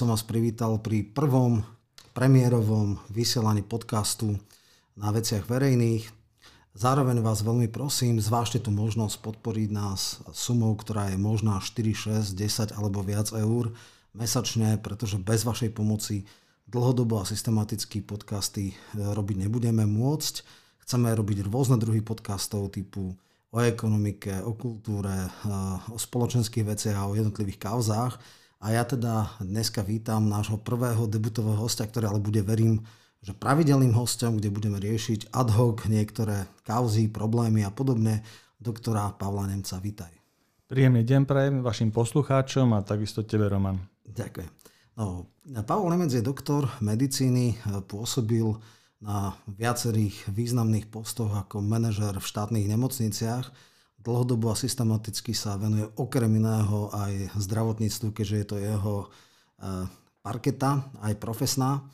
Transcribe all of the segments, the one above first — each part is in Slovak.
som vás privítal pri prvom premiérovom vysielaní podcastu na veciach verejných. Zároveň vás veľmi prosím, zvážte tu možnosť podporiť nás sumou, ktorá je možná 4, 6, 10 alebo viac eur mesačne, pretože bez vašej pomoci dlhodobo a systematicky podcasty e, robiť nebudeme môcť. Chceme robiť rôzne druhy podcastov typu o ekonomike, o kultúre, e, o spoločenských veciach a o jednotlivých kauzách a ja teda dneska vítam nášho prvého debutového hostia, ktorý ale bude, verím, že pravidelným hostom, kde budeme riešiť ad hoc niektoré kauzy, problémy a podobne, doktora Pavla Nemca. Vítaj. Príjemný deň prajem vašim poslucháčom a takisto tebe, Roman. Ďakujem. No, Pavol Nemec je doktor medicíny, pôsobil na viacerých významných postoch ako manažer v štátnych nemocniciach dlhodobo a systematicky sa venuje okrem iného aj zdravotníctvu, keďže je to jeho eh, parketa, aj profesná.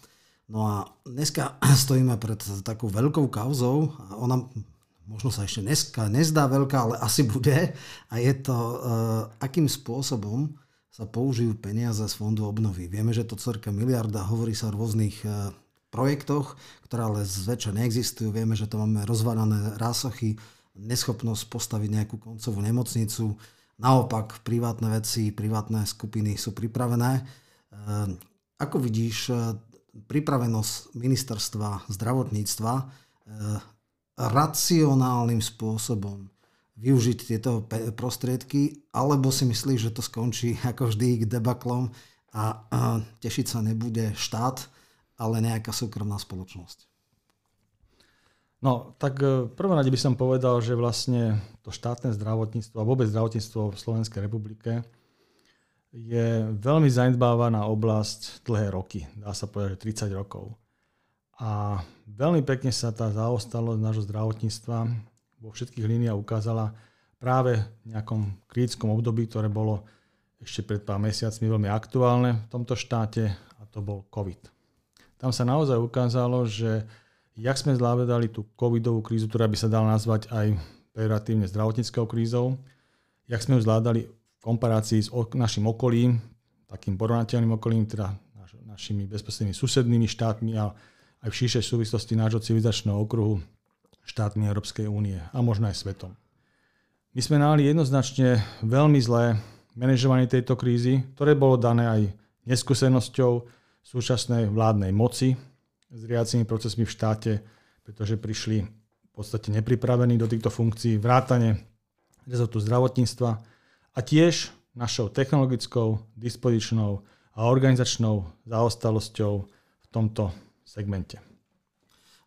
No a dneska stojíme pred takou veľkou kauzou a ona možno sa ešte dneska nezdá veľká, ale asi bude. A je to, eh, akým spôsobom sa použijú peniaze z fondu obnovy. Vieme, že to cirka miliarda, hovorí sa o rôznych eh, projektoch, ktoré ale zväčša neexistujú. Vieme, že to máme rozvarané rásochy, neschopnosť postaviť nejakú koncovú nemocnicu. Naopak, privátne veci, privátne skupiny sú pripravené. Ehm, ako vidíš eh, pripravenosť ministerstva zdravotníctva eh, racionálnym spôsobom využiť tieto prostriedky, alebo si myslíš, že to skončí ako vždy k debaklom a tešiť sa nebude štát, ale nejaká súkromná spoločnosť? No, tak v prvom rade by som povedal, že vlastne to štátne zdravotníctvo a vôbec zdravotníctvo v Slovenskej republike je veľmi zanedbávaná oblasť dlhé roky, dá sa povedať, že 30 rokov. A veľmi pekne sa tá zaostalosť nášho zdravotníctva vo všetkých líniách ukázala práve v nejakom kritickom období, ktoré bolo ešte pred pár mesiacmi veľmi aktuálne v tomto štáte a to bol COVID. Tam sa naozaj ukázalo, že jak sme zvládali tú covidovú krízu, ktorá by sa dala nazvať aj pejoratívne zdravotníckou krízou, jak sme ju zvládali v komparácii s našim okolím, takým porovnateľným okolím, teda naš, našimi bezprostrednými susednými štátmi a aj v širšej súvislosti nášho civilizačného okruhu štátmi Európskej únie a možno aj svetom. My sme mali jednoznačne veľmi zlé manažovanie tejto krízy, ktoré bolo dané aj neskúsenosťou súčasnej vládnej moci, s riacimi procesmi v štáte, pretože prišli v podstate nepripravení do týchto funkcií, vrátane rezortu zdravotníctva a tiež našou technologickou, dispozičnou a organizačnou zaostalosťou v tomto segmente.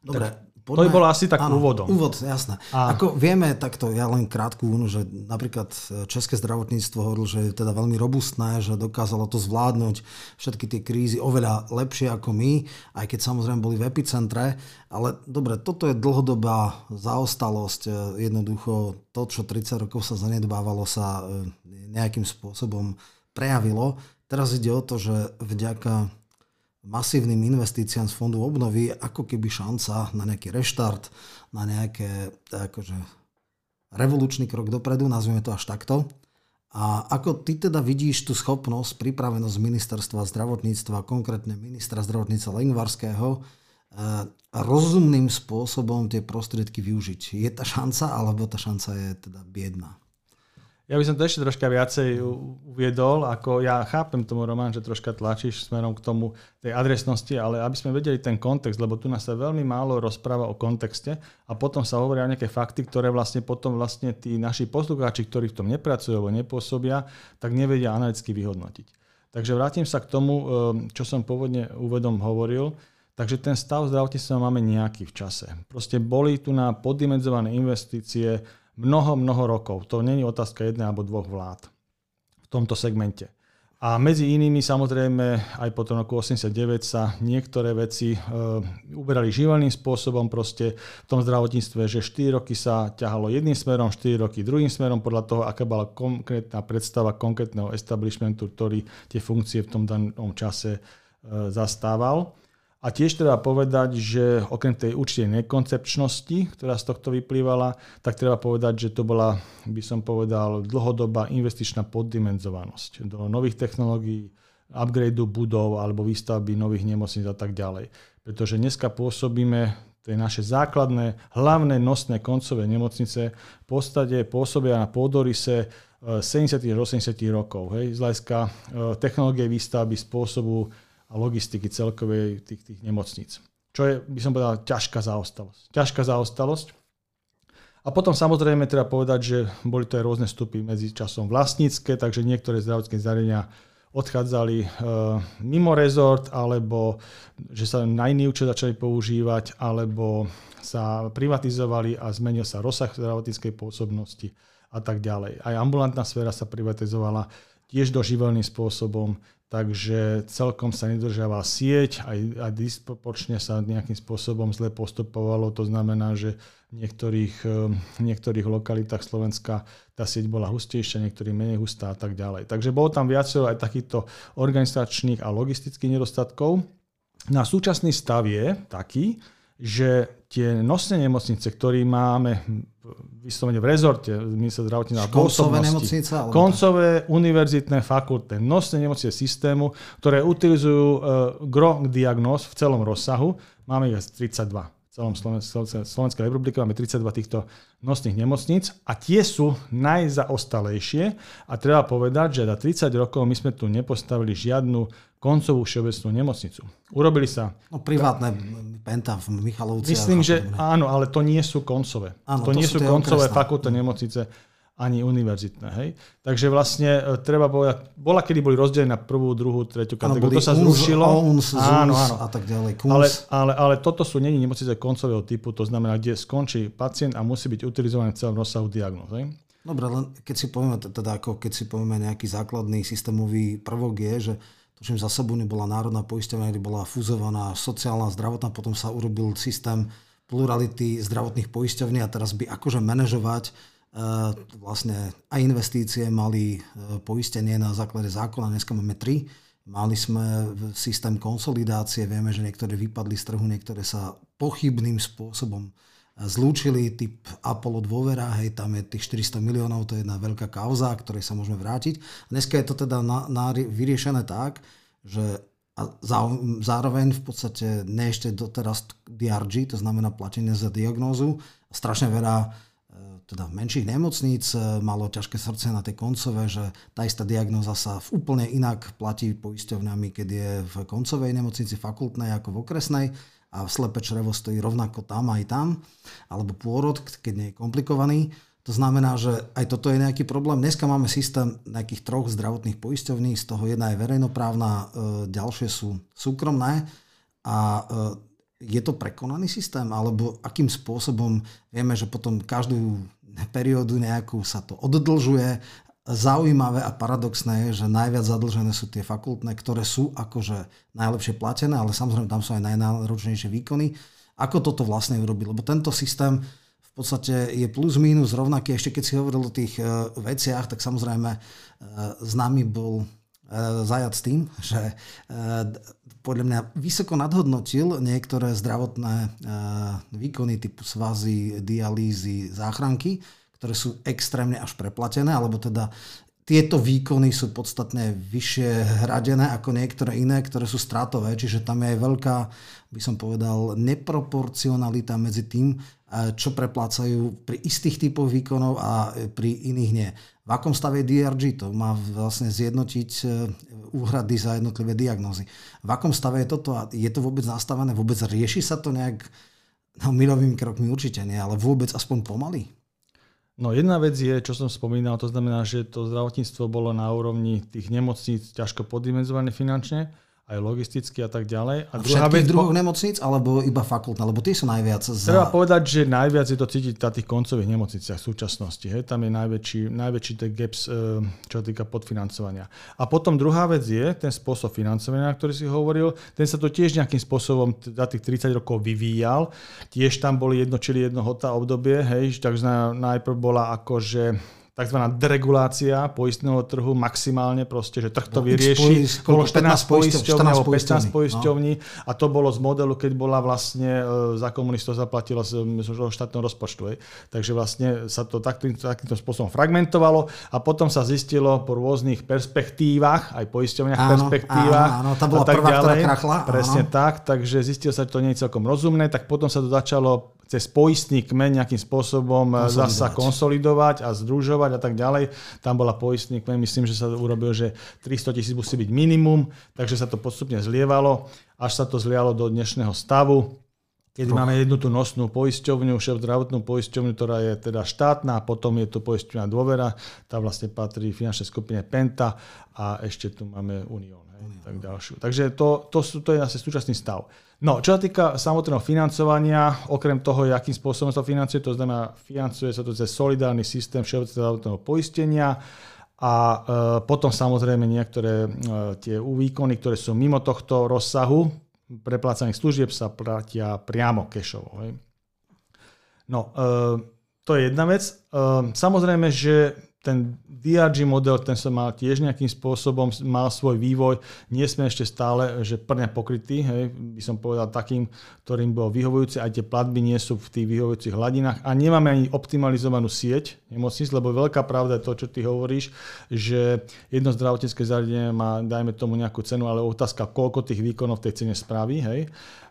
Dobre, Poďme, to by bolo asi tak áno, úvodom. Úvod, jasné. A... Ako vieme takto, ja len krátku že napríklad české zdravotníctvo hovorilo, že je teda veľmi robustné, že dokázalo to zvládnuť všetky tie krízy oveľa lepšie ako my, aj keď samozrejme boli v epicentre. Ale dobre, toto je dlhodobá zaostalosť. Jednoducho to, čo 30 rokov sa zanedbávalo, sa e, nejakým spôsobom prejavilo. Teraz ide o to, že vďaka masívnym investíciám z fondu obnovy ako keby šanca na nejaký reštart, na nejaké akože, revolučný krok dopredu, nazvime to až takto. A ako ty teda vidíš tú schopnosť, pripravenosť ministerstva zdravotníctva, konkrétne ministra zdravotníctva Lengvarského, eh, rozumným spôsobom tie prostriedky využiť. Je tá šanca, alebo tá šanca je teda biedná? Ja by som to ešte troška viacej uviedol, ako ja chápem tomu, Roman, že troška tlačíš smerom k tomu tej adresnosti, ale aby sme vedeli ten kontext, lebo tu nás sa veľmi málo rozpráva o kontexte a potom sa hovoria nejaké fakty, ktoré vlastne potom vlastne tí naši poslucháči, ktorí v tom nepracujú alebo nepôsobia, tak nevedia analyticky vyhodnotiť. Takže vrátim sa k tomu, ehm, čo som pôvodne úvedom hovoril. Takže ten stav zdravotníctva máme nejaký v čase. Proste boli tu na poddimenzované investície, mnoho, mnoho rokov. To není otázka jednej alebo dvoch vlád v tomto segmente. A medzi inými samozrejme aj po tom roku 89 sa niektoré veci e, uberali živelným spôsobom proste v tom zdravotníctve, že 4 roky sa ťahalo jedným smerom, 4 roky druhým smerom podľa toho, aká bola konkrétna predstava konkrétneho establishmentu, ktorý tie funkcie v tom danom čase e, zastával. A tiež treba povedať, že okrem tej určitej nekoncepčnosti, ktorá z tohto vyplývala, tak treba povedať, že to bola, by som povedal, dlhodobá investičná poddimenzovanosť do nových technológií, upgradeu budov alebo výstavby nových nemocníc a tak ďalej. Pretože dneska pôsobíme tie naše základné, hlavné nosné koncové nemocnice v podstate pôsobia na pôdorise 70. až 80. rokov. Hej, z hľadiska e, technológie výstavby, spôsobu a logistiky celkovej tých, tých nemocníc. Čo je, by som povedal, ťažká zaostalosť. Ťažká zaostalosť. A potom samozrejme treba povedať, že boli to aj rôzne stupy medzi časom vlastnícke, takže niektoré zdravotné zariadenia odchádzali e, mimo rezort, alebo že sa na iný účel začali používať, alebo sa privatizovali a zmenil sa rozsah zdravotníckej pôsobnosti a tak ďalej. Aj ambulantná sféra sa privatizovala tiež doživelným spôsobom, takže celkom sa nedržala sieť, aj, aj disproporčne sa nejakým spôsobom zle postupovalo. To znamená, že v niektorých, v niektorých lokalitách Slovenska tá sieť bola hustejšia, niektorých menej hustá a tak ďalej. Takže bolo tam viacero aj takýchto organizačných a logistických nedostatkov. Na súčasný stav je taký, že tie nosné nemocnice, ktoré máme vyslovene v rezorte ministerstva zdravotníctva koncové nemocnice? Alebo koncové univerzitné fakulty, nosné nemocnice systému, ktoré utilizujú uh, gro diagnóz v celom rozsahu. Máme ich 32 celom Slovenskej republike máme 32 týchto nosných nemocníc a tie sú najzaostalejšie a treba povedať, že za 30 rokov my sme tu nepostavili žiadnu koncovú všeobecnú nemocnicu. Urobili sa... No privátne penta v Michalovci. Myslím, že áno, ale to nie sú koncové. Áno, to, to nie sú, sú koncové fakultné nemocnice ani univerzitné. Hej? Takže vlastne e, treba povedať, bola kedy boli rozdelené na prvú, druhú, tretiu kategóriu. To sa zrušilo. Uns, áno, áno. A tak ďalej. Ale, ale, ale toto sú není nemocnice koncového typu, to znamená, kde skončí pacient a musí byť utilizovaný v celom rozsahu diagnóz. Dobre, len keď si povieme, teda ako keď si povieme nejaký základný systémový prvok je, že tuším za sebou nebola národná poisťovňa, kde bola fúzovaná sociálna, zdravotná, potom sa urobil systém plurality zdravotných poisťovní a teraz by akože manažovať E, vlastne aj investície mali e, poistenie na základe zákona, dneska máme tri. Mali sme systém konsolidácie, vieme, že niektoré vypadli z trhu, niektoré sa pochybným spôsobom zlúčili, typ Apollo dôvera, hej, tam je tých 400 miliónov, to je jedna veľká kauza, ktorej sa môžeme vrátiť. Dneska je to teda na, na, vyriešené tak, že a zároveň v podstate ne ešte doteraz DRG, to znamená platenie za diagnózu. Strašne veľa teda menších nemocníc e, malo ťažké srdce na tej koncové, že tá istá diagnoza sa v úplne inak platí poisťovňami, keď je v koncovej nemocnici fakultnej ako v okresnej a slepe črevo stojí rovnako tam aj tam, alebo pôrod, keď nie je komplikovaný. To znamená, že aj toto je nejaký problém. Dneska máme systém nejakých troch zdravotných poisťovní, z toho jedna je verejnoprávna, e, ďalšie sú súkromné a e, je to prekonaný systém, alebo akým spôsobom vieme, že potom každú periódu nejakú sa to oddlžuje. Zaujímavé a paradoxné je, že najviac zadlžené sú tie fakultné, ktoré sú akože najlepšie platené, ale samozrejme tam sú aj najnáročnejšie výkony. Ako toto vlastne urobiť? Lebo tento systém v podstate je plus minus rovnaký. Ešte keď si hovoril o tých uh, veciach, tak samozrejme uh, s nami bol uh, zajac tým, že podľa mňa vysoko nadhodnotil niektoré zdravotné e, výkony typu svazy, dialýzy, záchranky, ktoré sú extrémne až preplatené, alebo teda tieto výkony sú podstatne vyššie hradené ako niektoré iné, ktoré sú stratové, čiže tam je aj veľká, by som povedal, neproporcionalita medzi tým, e, čo preplácajú pri istých typoch výkonov a pri iných nie. V akom stave je DRG? To má vlastne zjednotiť e, úhrady za jednotlivé diagnózy. V akom stave je toto? A je to vôbec nastavené? Vôbec rieši sa to nejak no, milovými krokmi? Určite nie, ale vôbec aspoň pomaly? No jedna vec je, čo som spomínal, to znamená, že to zdravotníctvo bolo na úrovni tých nemocníc ťažko poddimenzované finančne aj logisticky a tak ďalej. A, druhá vec, druhov nemocníc alebo iba fakultné? Lebo tie sú najviac za... Treba povedať, že najviac je to cítiť na tých koncových nemocniciach v súčasnosti. Hej? Tam je najväčší, najväčší ten gaps, e, čo sa týka podfinancovania. A potom druhá vec je ten spôsob financovania, ktorý si hovoril. Ten sa to tiež nejakým spôsobom za tých 30 rokov vyvíjal. Tiež tam boli jedno, čili jednohota obdobie. Hej? Takže najprv bola akože tzv. deregulácia poistného trhu maximálne proste, že trh to no, vyrieši. Bolo 14 poisťovní alebo 15 poisťovní no. a to bolo z modelu, keď bola vlastne e, za komunistov zaplatila z, z štátneho rozpočtu. Hej. Takže vlastne sa to takým, takýmto spôsobom fragmentovalo a potom sa zistilo po rôznych perspektívach, aj poisťovniach áno, perspektívach áno, áno, tá bola a tak prvá, ďalej. Ktorá krachla, Presne áno. tak, takže zistilo sa, že to nie je celkom rozumné, tak potom sa to začalo cez poistný kmeň nejakým spôsobom konsolidovať. zasa konsolidovať a združovať a tak ďalej. Tam bola poistný kmeň, myslím, že sa urobil, že 300 tisíc musí byť minimum, takže sa to postupne zlievalo, až sa to zlialo do dnešného stavu, kedy máme jednu tú nosnú poisťovňu, šéf zdravotnú poisťovňu, ktorá je teda štátna, a potom je to poisťovňa dôvera, tá vlastne patrí finančnej skupine Penta a ešte tu máme Unión. Tak ďalšiu. Takže to, to, sú, to je asi súčasný stav. No, čo sa týka samotného financovania, okrem toho, akým spôsobom sa to financuje, to znamená, financuje sa to cez solidárny systém všeobecného poistenia a e, potom samozrejme niektoré e, tie výkony, ktoré sú mimo tohto rozsahu preplácaných služieb sa platia priamo cashovo. No, e, to je jedna vec. E, samozrejme, že ten DRG model, ten sa mal tiež nejakým spôsobom, mal svoj vývoj. Nie sme ešte stále, že plne pokrytí, hej, by som povedal takým, ktorým bol vyhovujúci, aj tie platby nie sú v tých vyhovujúcich hladinách a nemáme ani optimalizovanú sieť nemocníc, lebo veľká pravda je to, čo ty hovoríš, že jedno zdravotnícke zariadenie má, dajme tomu nejakú cenu, ale otázka, koľko tých výkonov v tej cene spraví, hej.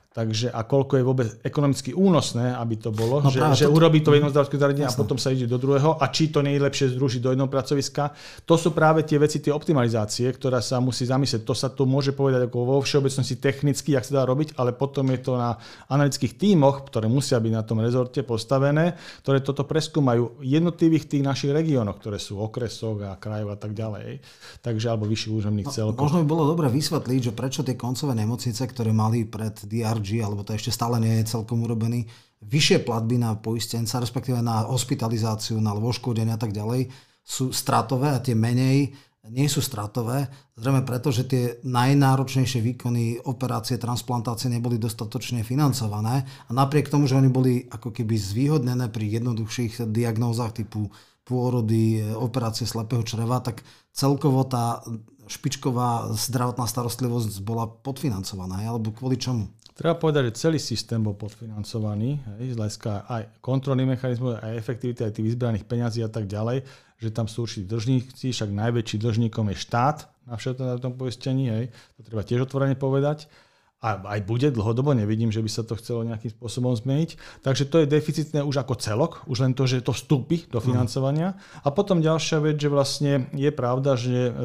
Takže a koľko je vôbec ekonomicky únosné, aby to bolo, no že, že to... urobí to jedno zdravotné zariadenie a potom sa ide do druhého a či to nie je lepšie združiť do jednoho pracoviska. To sú práve tie veci, tie optimalizácie, ktorá sa musí zamyslieť. To sa tu môže povedať ako vo všeobecnosti technicky, ak sa dá robiť, ale potom je to na analytických tímoch, ktoré musia byť na tom rezorte postavené, ktoré toto preskúmajú v jednotlivých tých našich regiónoch, ktoré sú okresoch a krajov a tak ďalej. Takže alebo vyšších územných no, celkov. Možno by bolo dobre vysvetliť, že prečo tie koncové nemocnice, ktoré mali pred DRG alebo to ešte stále nie je celkom urobený, vyššie platby na poistenca, respektíve na hospitalizáciu, na lôžkodenie a tak ďalej, sú stratové a tie menej nie sú stratové, zrejme preto, že tie najnáročnejšie výkony operácie transplantácie neboli dostatočne financované. A napriek tomu, že oni boli ako keby zvýhodnené pri jednoduchších diagnózach typu pôrody, operácie slepého čreva, tak celkovo tá špičková zdravotná starostlivosť bola podfinancovaná, alebo kvôli čomu? Treba povedať, že celý systém bol podfinancovaný, hej, z hľadiska aj kontrolný mechanizmus, aj efektivity, aj tých vyzbraných peňazí a tak ďalej, že tam sú určití dlžníci, však najväčší dlžníkom je štát na všetkom tom poistení, hej, to treba tiež otvorene povedať. A aj bude dlhodobo, nevidím, že by sa to chcelo nejakým spôsobom zmeniť. Takže to je deficitné už ako celok, už len to, že to vstúpi do mhm. financovania. A potom ďalšia vec, že vlastne je pravda, že e,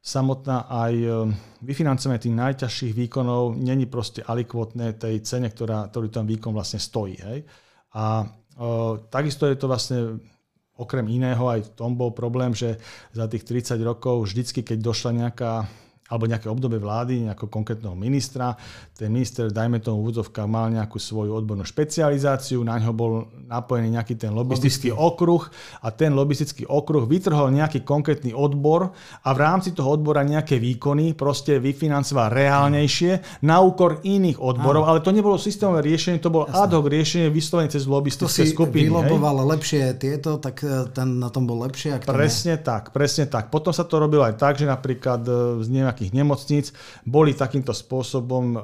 samotná aj e, vyfinancovanie tých najťažších výkonov není proste alikvotné tej cene, ktorá, ktorý ten výkon vlastne stojí. Hej? A o, e, takisto je to vlastne okrem iného aj v tom bol problém, že za tých 30 rokov vždycky, keď došla nejaká alebo nejaké obdobie vlády, nejakého konkrétneho ministra. Ten minister, dajme tomu úvodzovka, mal nejakú svoju odbornú špecializáciu, na ňo bol napojený nejaký ten lobistický okruh a ten lobistický okruh vytrhol nejaký konkrétny odbor a v rámci toho odbora nejaké výkony proste vyfinancoval reálnejšie na úkor iných odborov, ale to nebolo systémové riešenie, to bolo ad hoc riešenie vyslovene cez lobistické skupiny. Vyloboval lepšie tieto, tak e, ten na tom bol lepšie. Ak presne ne... tak, presne tak. Potom sa to robilo aj tak, že napríklad e, z nejakých nejakých nemocníc boli takýmto spôsobom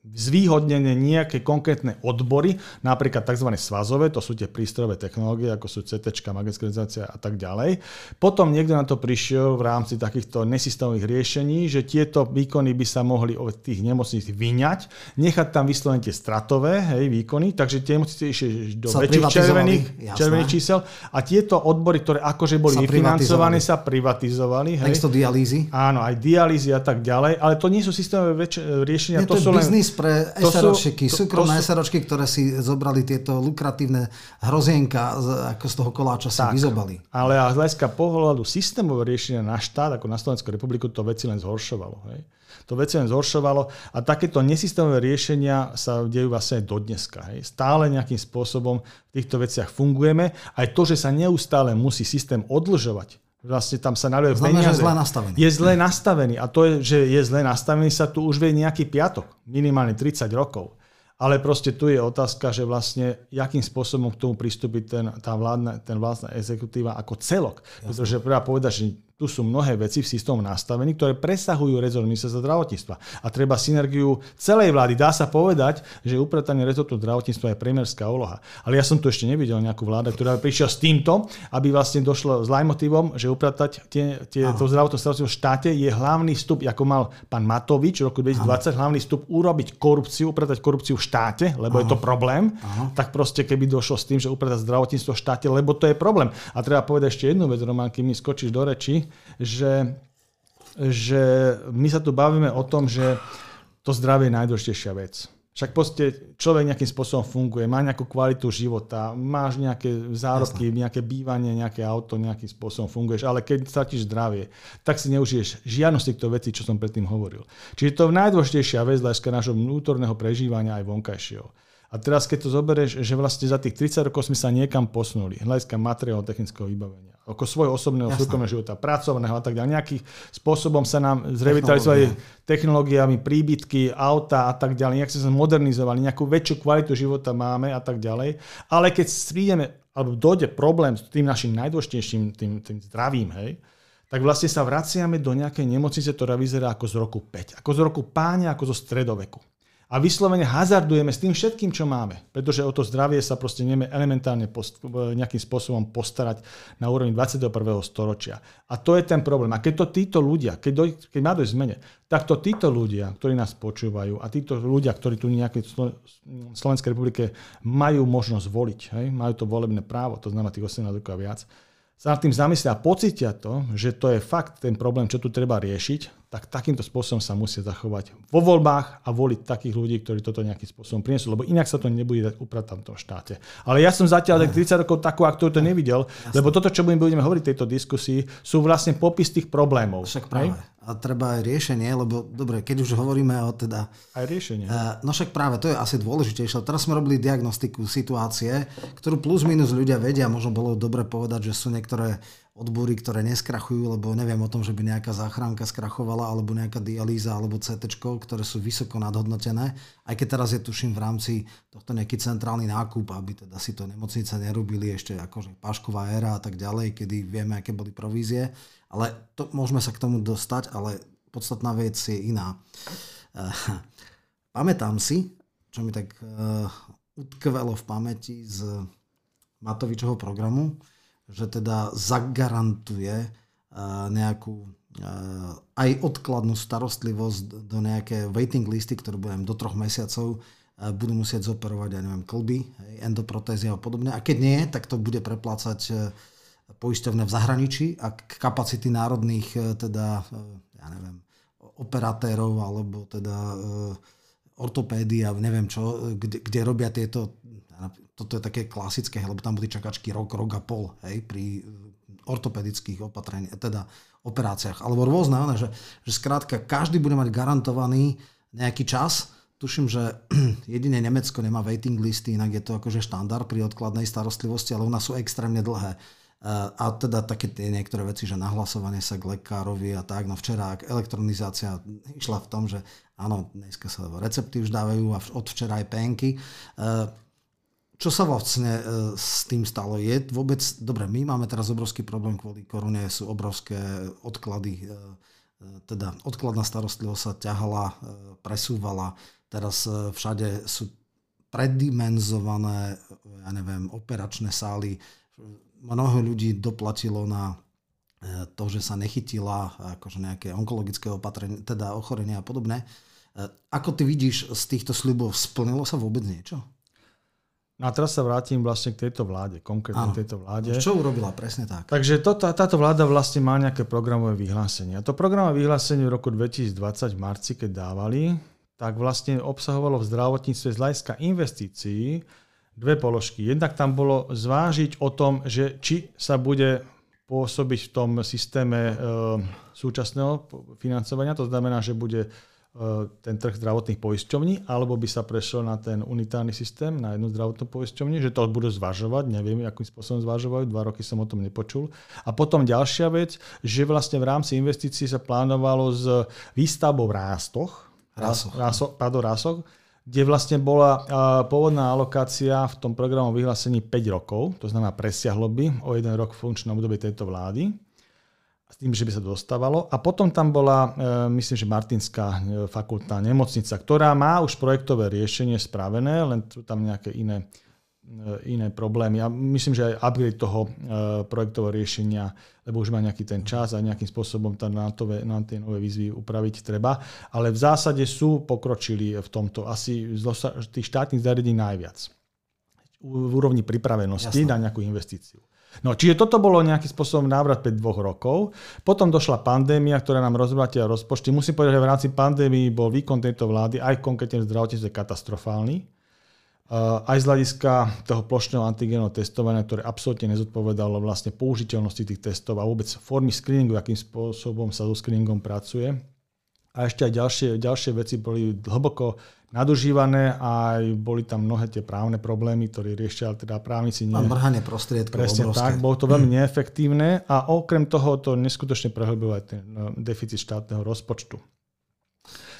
zvýhodnené nejaké konkrétne odbory, napríklad tzv. svazové, to sú tie prístrojové technológie, ako sú CT, magnetická rezonancia a tak ďalej. Potom niekto na to prišiel v rámci takýchto nesystémových riešení, že tieto výkony by sa mohli od tých nemocníc vyňať, nechať tam vyslovene tie stratové hej, výkony, takže tie nemocnice išli do sa väčších červených, červených čísel a tieto odbory, ktoré akože boli sa vyfinancované, sa privatizovali. Hej. dialýzy. Áno, aj dialýzy a tak ďalej, ale to nie sú systémové väč- riešenia. Je to, to sú len pre SROčky, súkromné to, SROčky, ktoré si zobrali tieto lukratívne hrozienka, ako z toho koláča si tak, vyzobali. Ale a z hľadiska pohľadu systémového riešenia na štát, ako na Slovensku republiku, to veci len zhoršovalo. Hej? To veci len zhoršovalo a takéto nesystémové riešenia sa dejú vlastne aj do dneska. Hej? Stále nejakým spôsobom v týchto veciach fungujeme. Aj to, že sa neustále musí systém odlžovať, Vlastne tam sa nalievajú peniaze. Že zle nastavený. Je zle nastavený. A to, je, že je zle nastavený, sa tu už vie nejaký piatok. Minimálne 30 rokov. Ale proste tu je otázka, že vlastne, jakým spôsobom k tomu pristúpiť ten, tá vládna, ten vládna exekutíva ako celok. Jasne. Pretože treba povedať, že tu sú mnohé veci v systému nastavení, ktoré presahujú rezort ministerstva zdravotníctva. A treba synergiu celej vlády. Dá sa povedať, že upratanie rezortu zdravotníctva je premiérská úloha. Ale ja som tu ešte nevidel nejakú vládu, ktorá prišla s týmto, aby vlastne došlo s lajmotívom, že upratať tie, tie, to zdravotné v štáte je hlavný vstup, ako mal pán Matovič v roku 2020, Aha. hlavný vstup urobiť korupciu, upratať korupciu v štáte, lebo Aha. je to problém. Aha. Tak proste keby došlo s tým, že upratať zdravotníctvo v štáte, lebo to je problém. A treba povedať ešte jednu vec, Roman, kým mi skočíš do reči, že, že my sa tu bavíme o tom, že to zdravie je najdôležitejšia vec. Však proste človek nejakým spôsobom funguje, má nejakú kvalitu života, máš nejaké zárobky, Jasne. nejaké bývanie, nejaké auto, nejakým spôsobom funguješ, ale keď stratíš zdravie, tak si neužiješ žiadnu z týchto vecí, čo som predtým hovoril. Čiže to je najdôležitejšia vec z nášho vnútorného prežívania aj vonkajšieho. A teraz, keď to zoberieš, že vlastne za tých 30 rokov sme sa niekam posunuli, hľadiska materiálneho technického vybavenia, ako svojho osobného súkromného života, pracovného a tak ďalej. Nejakým spôsobom sa nám zrevitalizovali technológiami, príbytky, auta a tak ďalej. Nejak sa modernizovali, nejakú väčšiu kvalitu života máme a tak ďalej. Ale keď prídeme, alebo dojde problém s tým našim najdôležitejším, tým, tým zdravím, hej, tak vlastne sa vraciame do nejakej nemocnice, ktorá vyzerá ako z roku 5. Ako z roku páňa, ako zo stredoveku a vyslovene hazardujeme s tým všetkým, čo máme. Pretože o to zdravie sa proste nevieme elementárne post- nejakým spôsobom postarať na úrovni 21. storočia. A to je ten problém. A keď to títo ľudia, keď, doj- keď má dojsť zmene, tak to títo ľudia, ktorí nás počúvajú a títo ľudia, ktorí tu v nejakej Slovenskej republike majú možnosť voliť, hej, majú to volebné právo, to znamená tých 18 rokov a viac, sa nad tým zamyslia a pocitia to, že to je fakt ten problém, čo tu treba riešiť, tak takýmto spôsobom sa musia zachovať vo voľbách a voliť takých ľudí, ktorí toto nejakým spôsobom prinesú, lebo inak sa to nebude dať upratať v tom štáte. Ale ja som zatiaľ tak 30 rokov takú aktualitu nevidel, Jasne. lebo toto, čo budeme hovoriť v tejto diskusii, sú vlastne popis tých problémov. Však práve. A treba aj riešenie, lebo dobre, keď už hovoríme o teda... Aj riešenie. Uh, no však práve, to je asi dôležitejšie. Teraz sme robili diagnostiku situácie, ktorú plus minus ľudia vedia, možno bolo dobre povedať, že sú niektoré odbory, ktoré neskrachujú, lebo neviem o tom, že by nejaká záchranka skrachovala, alebo nejaká dialýza, alebo CT, ktoré sú vysoko nadhodnotené. Aj keď teraz je tuším v rámci tohto nejaký centrálny nákup, aby teda si to nemocnice nerobili ešte akože pašková éra a tak ďalej, kedy vieme, aké boli provízie. Ale to, môžeme sa k tomu dostať, ale podstatná vec je iná. Uh, pamätám si, čo mi tak uh, utkvelo v pamäti z Matovičovho programu, že teda zagarantuje eh, nejakú eh, aj odkladnú starostlivosť do nejaké waiting listy, ktoré budem do troch mesiacov eh, budú musieť zoperovať, ja neviem, klby, endoprotézy a podobne. A keď nie, tak to bude preplácať poisťovne v zahraničí a kapacity národných teda, ja neviem, operatérov alebo teda ortopédy a neviem čo, kde, kde robia tieto toto je také klasické, lebo tam boli čakačky rok, rok a pol, hej, pri eh, ortopedických opatrení, teda operáciách, alebo rôzne, ne, že, že skrátka každý bude mať garantovaný nejaký čas, tuším, že jedine Nemecko nemá waiting listy, inak je to akože štandard pri odkladnej starostlivosti, ale u nás sú extrémne dlhé. Eh, a teda také tie niektoré veci, že nahlasovanie sa k lekárovi a tak, no včera elektronizácia išla v tom, že áno, dneska sa recepty už dávajú a od včera aj penky. Čo sa vlastne e, s tým stalo? Je vôbec, dobre, my máme teraz obrovský problém kvôli korune, sú obrovské odklady, e, e, teda odkladná starostlivosť sa ťahala, presúvala, teraz všade sú predimenzované, ja neviem, operačné sály. Mnoho ľudí doplatilo na to, že sa nechytila akože nejaké onkologické opatrenie, teda ochorenia a podobné. Ako ty vidíš z týchto sľubov, splnilo sa vôbec niečo? No a teraz sa vrátim vlastne k tejto vláde, konkrétne k tejto vláde. Čo urobila presne tak? Takže to, tá, táto vláda vlastne má nejaké programové vyhlásenie. A to programové vyhlásenie v roku 2020 v marci, keď dávali, tak vlastne obsahovalo v zdravotníctve z hľadiska investícií dve položky. Jednak tam bolo zvážiť o tom, že či sa bude pôsobiť v tom systéme e, súčasného financovania, to znamená, že bude ten trh zdravotných poisťovní, alebo by sa prešiel na ten unitárny systém, na jednu zdravotnú poisťovni, že to budú zvažovať, neviem, akým spôsobom zvažovajú, dva roky som o tom nepočul. A potom ďalšia vec, že vlastne v rámci investícií sa plánovalo s výstavbou rástoch, rásoch, ráso, pardon, rásoch kde vlastne bola pôvodná alokácia v tom programu vyhlásení 5 rokov, to znamená presiahlo by o jeden rok v funkčnom období tejto vlády tým, že by sa dostávalo. A potom tam bola, e, myslím, že Martinská e, fakultná nemocnica, ktorá má už projektové riešenie spravené, len sú tam nejaké iné, e, iné problémy. A myslím, že aj upgrade toho projektového riešenia, lebo už má nejaký ten čas a nejakým spôsobom tam na, to, na tie nové výzvy upraviť treba. Ale v zásade sú pokročili v tomto asi z tých štátnych zariadení najviac v úrovni pripravenosti Jasne. na nejakú investíciu. No, čiže toto bolo nejakým spôsobom návrat 5 dvoch rokov. Potom došla pandémia, ktorá nám rozvratila rozpočty. Musím povedať, že v rámci pandémii bol výkon tejto vlády aj konkrétne v zdravotníctve katastrofálny. Uh, aj z hľadiska toho plošného antigénneho testovania, ktoré absolútne nezodpovedalo vlastne použiteľnosti tých testov a vôbec formy screeningu, akým spôsobom sa so screeningom pracuje. A ešte aj ďalšie, ďalšie veci boli hlboko nadužívané a aj boli tam mnohé tie právne problémy, ktoré riešia teda právnici. Nie. Mrhanie prostriedkov Presne obrovské. tak, bolo to veľmi neefektívne a okrem toho to neskutočne prehlbilo aj ten no, deficit štátneho rozpočtu.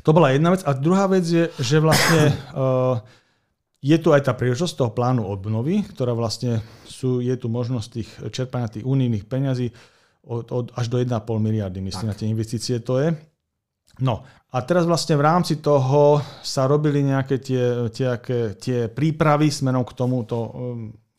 To bola jedna vec. A druhá vec je, že vlastne uh, je tu aj tá príležitosť toho plánu obnovy, ktorá vlastne sú, je tu možnosť tých čerpania tých unijných peňazí od, od, až do 1,5 miliardy, myslím, tak. na tie investície to je. No a teraz vlastne v rámci toho sa robili nejaké tie, tie, tie prípravy smerom k tomuto um,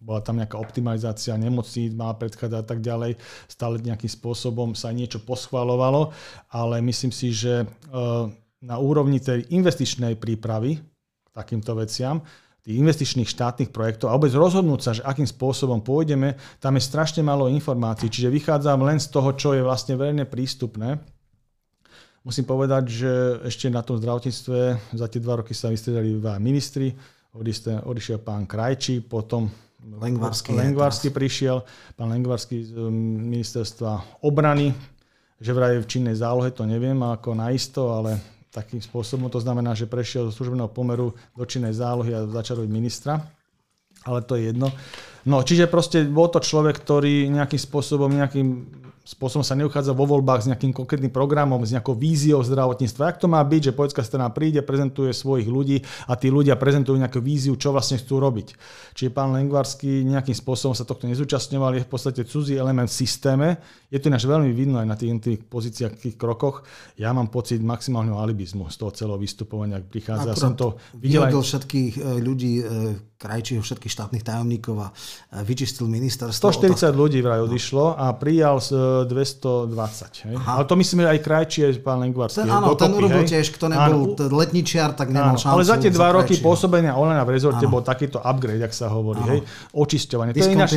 bola tam nejaká optimalizácia nemocníc, má predchádzať a tak ďalej. Stále nejakým spôsobom sa niečo poschvalovalo, ale myslím si, že uh, na úrovni tej investičnej prípravy k takýmto veciam, tých investičných štátnych projektov a vôbec rozhodnúť sa, že akým spôsobom pôjdeme, tam je strašne málo informácií. Čiže vychádzam len z toho, čo je vlastne verejne prístupné Musím povedať, že ešte na tom zdravotníctve za tie dva roky sa vystredali dva ministri. Odišiel pán Krajčí, potom Lengvarsky, Lengvarsky prišiel, pán Lengvarsky z um, ministerstva obrany, že vraj v činnej zálohe, to neviem ako naisto, ale takým spôsobom to znamená, že prešiel zo služobného pomeru do činnej zálohy a začal robiť ministra. Ale to je jedno. No, čiže proste bol to človek, ktorý nejakým spôsobom, nejakým spôsobom sa neuchádza vo voľbách s nejakým konkrétnym programom, s nejakou víziou zdravotníctva. Jak to má byť, že politická strana príde, prezentuje svojich ľudí a tí ľudia prezentujú nejakú víziu, čo vlastne chcú robiť. Čiže pán Lengvarský nejakým spôsobom sa tohto nezúčastňoval, je v podstate cudzí element v systéme. Je to ináč veľmi vidno aj na tých jednotlivých pozíciách, tých krokoch. Ja mám pocit maximálneho alibizmu z toho celého vystupovania, ak prichádza. Akurát som to videl aj... všetkých e, ľudí e, Krajčího, všetkých štátnych tajomníkov a e, vyčistil ministerstvo. 140 ľudí vraj odišlo a prijal 220. Hej? Ale to myslím, že aj Krajčí, aj pán Lengvarský. áno, ten urobil tiež, kto nebol áno. letničiar, tak nemal áno, šancu. Ale za tie dva roky pôsobenia Olena v rezorte áno. bol takýto upgrade, ak sa hovorí. Hej? Očisťovanie. To je ináč,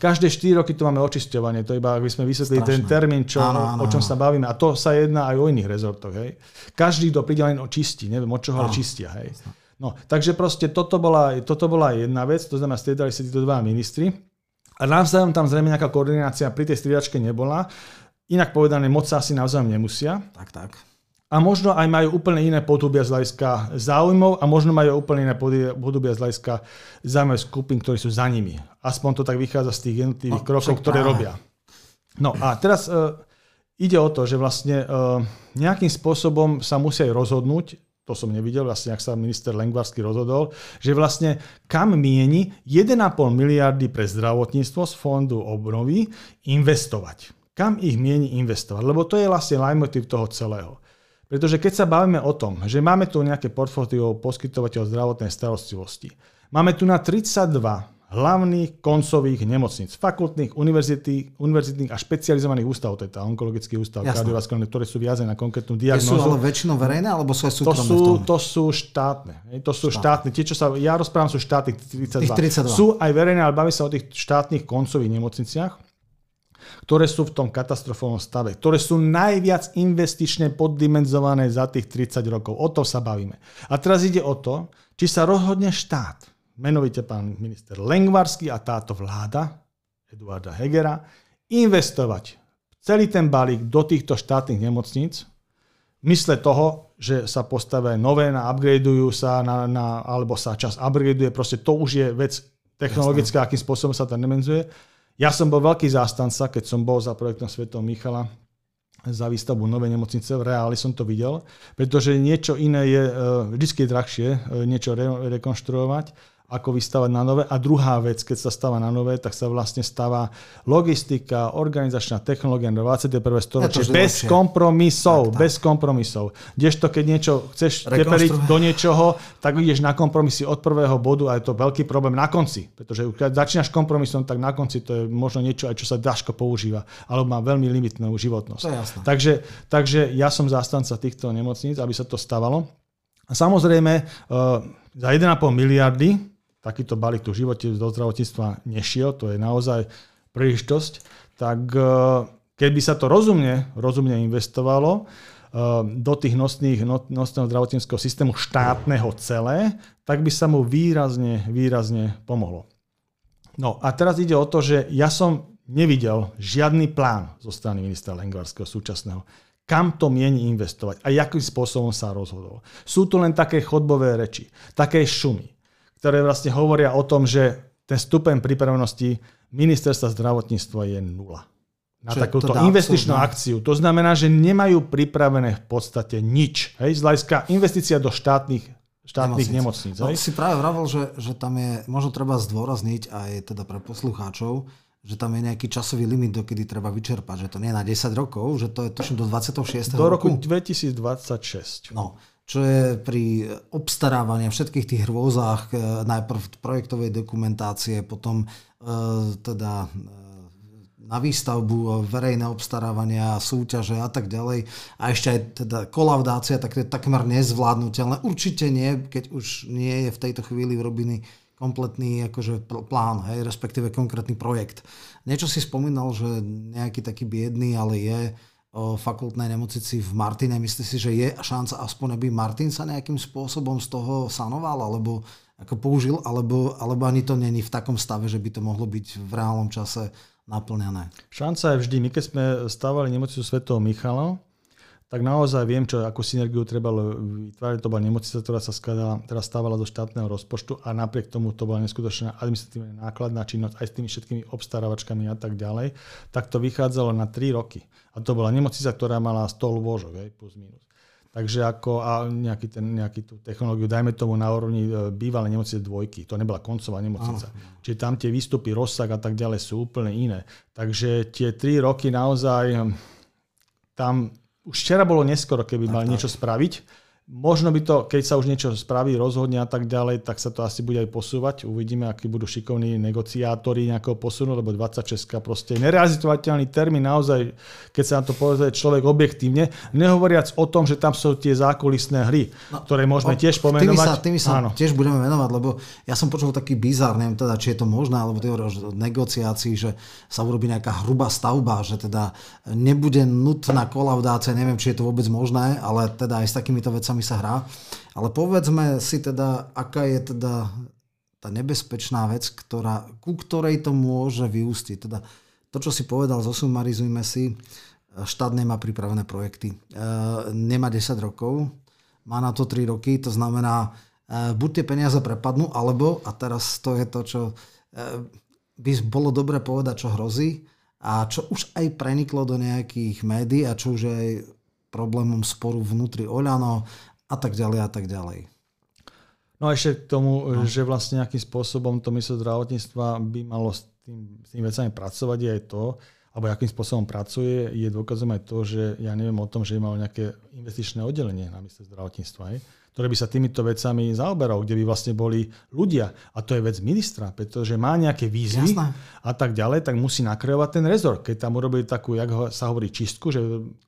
každé 4 roky tu máme očisťovanie. To iba, ak by sme vysvetlili ten termín, čo, áno, áno, o čom áno. sa bavíme. A to sa jedná aj o iných rezortoch. Hej? Každý, kto príde len očistí, neviem, od čoho ale čistia. Hej? No, takže proste toto bola, toto bola jedna vec, to znamená, striedali sa títo dva ministri. A navzájom tam zrejme nejaká koordinácia pri tej striedačke nebola. Inak povedané, moc sa asi navzájom nemusia. Tak, tak. A možno aj majú úplne iné podobia z hľadiska záujmov a možno majú úplne iné podobia z hľadiska záujmových skupín, ktorí sú za nimi. Aspoň to tak vychádza z tých jednotlivých no, krokov, ktoré práve. robia. No a teraz uh, ide o to, že vlastne uh, nejakým spôsobom sa musia aj rozhodnúť, to som nevidel, vlastne, ak sa minister Lengvarsky rozhodol, že vlastne kam mieni 1,5 miliardy pre zdravotníctvo z fondu obnovy investovať. Kam ich mieni investovať? Lebo to je vlastne leitmotiv toho celého. Pretože keď sa bavíme o tom, že máme tu nejaké portfólio poskytovateľov zdravotnej starostlivosti, máme tu na 32 hlavných koncových nemocníc, fakultných, univerzitných a špecializovaných ústavov, to je tá onkologický ústav, kardiovaskulárne, ktoré sú viazané na konkrétnu diagnózu. Sú ale väčšinou verejné, alebo sú aj súkromné? To sú, to sú štátne. To sú štátne. Tie, čo sa, ja rozprávam, sú štátnych 32. 32. Sú aj verejné, ale bavím sa o tých štátnych koncových nemocniciach ktoré sú v tom katastrofovom stave, ktoré sú najviac investične poddimenzované za tých 30 rokov. O to sa bavíme. A teraz ide o to, či sa rozhodne štát menovite pán minister Lengvarsky a táto vláda Eduarda Hegera, investovať celý ten balík do týchto štátnych nemocníc, mysle toho, že sa postavia nové, na upgradeujú sa, na, na, alebo sa čas upgradeuje, proste to už je vec technologická, akým spôsobom sa to nemenzuje. Ja som bol veľký zástanca, keď som bol za projektom Svetom Michala, za výstavbu novej nemocnice. V reáli som to videl, pretože niečo iné je, vždy je drahšie niečo rekonštruovať ako vystavať na nové. A druhá vec, keď sa stáva na nové, tak sa vlastne stáva logistika, organizačná technológia na 21. storočie bez lepšie. kompromisov. Tak, tak. Bez kompromisov. Kdežto, keď niečo chceš tepeliť do niečoho, tak ideš na kompromisy od prvého bodu a je to veľký problém na konci. Pretože keď začínaš kompromisom, tak na konci to je možno niečo, aj čo sa ťažko používa, alebo má veľmi limitnú životnosť. Takže, takže ja som zástanca týchto nemocníc, aby sa to stavalo. A samozrejme, uh, za 1,5 miliardy takýto balík tu v živote do zdravotníctva nešiel, to je naozaj príležitosť, tak e, keby sa to rozumne, rozumne investovalo e, do tých nosných, no, nosného zdravotníckého systému štátneho celé, tak by sa mu výrazne, výrazne pomohlo. No a teraz ide o to, že ja som nevidel žiadny plán zo strany ministra Lengvarského súčasného, kam to mieni investovať a akým spôsobom sa rozhodol. Sú tu len také chodbové reči, také šumy ktoré vlastne hovoria o tom, že ten stupeň pripravenosti ministerstva zdravotníctva je nula. Na Čo takúto teda investičnú absolútne. akciu. To znamená, že nemajú pripravené v podstate nič. Hej, z hľadiska investícia do štátnych štátnych nemocníc no, si práve vravel, že, že tam je, možno treba zdôrazniť aj teda pre poslucháčov, že tam je nejaký časový limit, dokedy treba vyčerpať, že to nie je na 10 rokov, že to je tuším do 26. Do roku, roku 2026. No, čo je pri obstarávaní všetkých tých hrôzách, e, najprv projektovej dokumentácie, potom e, teda e, na výstavbu, verejné obstarávania, súťaže a tak ďalej. A ešte aj teda kolaudácia, tak to je takmer nezvládnutelné. Určite nie, keď už nie je v tejto chvíli urobený kompletný akože plán, hej, respektíve konkrétny projekt. Niečo si spomínal, že nejaký taký biedný, ale je fakultnej nemocnici v Martine. Myslíte si, že je šanca aspoň, aby Martin sa nejakým spôsobom z toho sanoval, alebo ako použil, alebo, alebo ani to není v takom stave, že by to mohlo byť v reálnom čase naplňané? Šanca je vždy. My keď sme stávali nemocnicu Svetého Michala, tak naozaj viem, čo, akú synergiu treba vytvárať. To bola nemocnica, ktorá sa skladala, teraz stávala do štátneho rozpočtu a napriek tomu to bola neskutočná administratívna nákladná činnosť aj s tými všetkými obstarávačkami a tak ďalej. Tak to vychádzalo na 3 roky. A to bola nemocnica, ktorá mala 100 lôžok, aj, plus minus. Takže ako a nejaký, ten, nejaký tú technológiu, dajme tomu na úrovni e, bývalej nemocnice dvojky, to nebola koncová nemocnica. Aha. Čiže tam tie výstupy, rozsah a tak ďalej sú úplne iné. Takže tie tri roky naozaj hm, tam už včera bolo neskoro, keby mal niečo spraviť Možno by to, keď sa už niečo spraví, rozhodne a tak ďalej, tak sa to asi bude aj posúvať. Uvidíme, akí budú šikovní negociátori nejakého posunu, lebo 26 proste nerealizovateľný termín naozaj, keď sa na to povie človek objektívne, nehovoriac o tom, že tam sú tie zákulisné hry, no, ktoré môžeme tiež pomenovať. Tými sa, tými sa Áno. tiež budeme venovať, lebo ja som počul taký bizár, neviem teda, či je to možné, alebo ty hovoríš o negociácii, že sa urobí nejaká hrubá stavba, že teda nebude nutná kolaudácia, neviem, či je to vôbec možné, ale teda aj s takýmito vecami vecami sa hrá. Ale povedzme si teda, aká je teda tá nebezpečná vec, ktorá, ku ktorej to môže vyústiť. Teda to, čo si povedal, zosumarizujme si, štát nemá pripravené projekty. E, nemá 10 rokov, má na to 3 roky, to znamená, e, buď tie peniaze prepadnú, alebo, a teraz to je to, čo e, by bolo dobre povedať, čo hrozí, a čo už aj preniklo do nejakých médií a čo už aj problémom sporu vnútri Oľano a tak ďalej a tak ďalej. No a ešte k tomu, no. že vlastne nejakým spôsobom to mysle zdravotníctva by malo s, tým, s tými vecami pracovať je aj to, alebo akým spôsobom pracuje, je dôkazom aj to, že ja neviem o tom, že je malo nejaké investičné oddelenie na mysle zdravotníctva. Aj ktoré by sa týmito vecami zaoberal, kde by vlastne boli ľudia. A to je vec ministra, pretože má nejaké výzvy Jasné. a tak ďalej, tak musí nakreovať ten rezort. Keď tam urobili takú, jak sa hovorí, čistku, že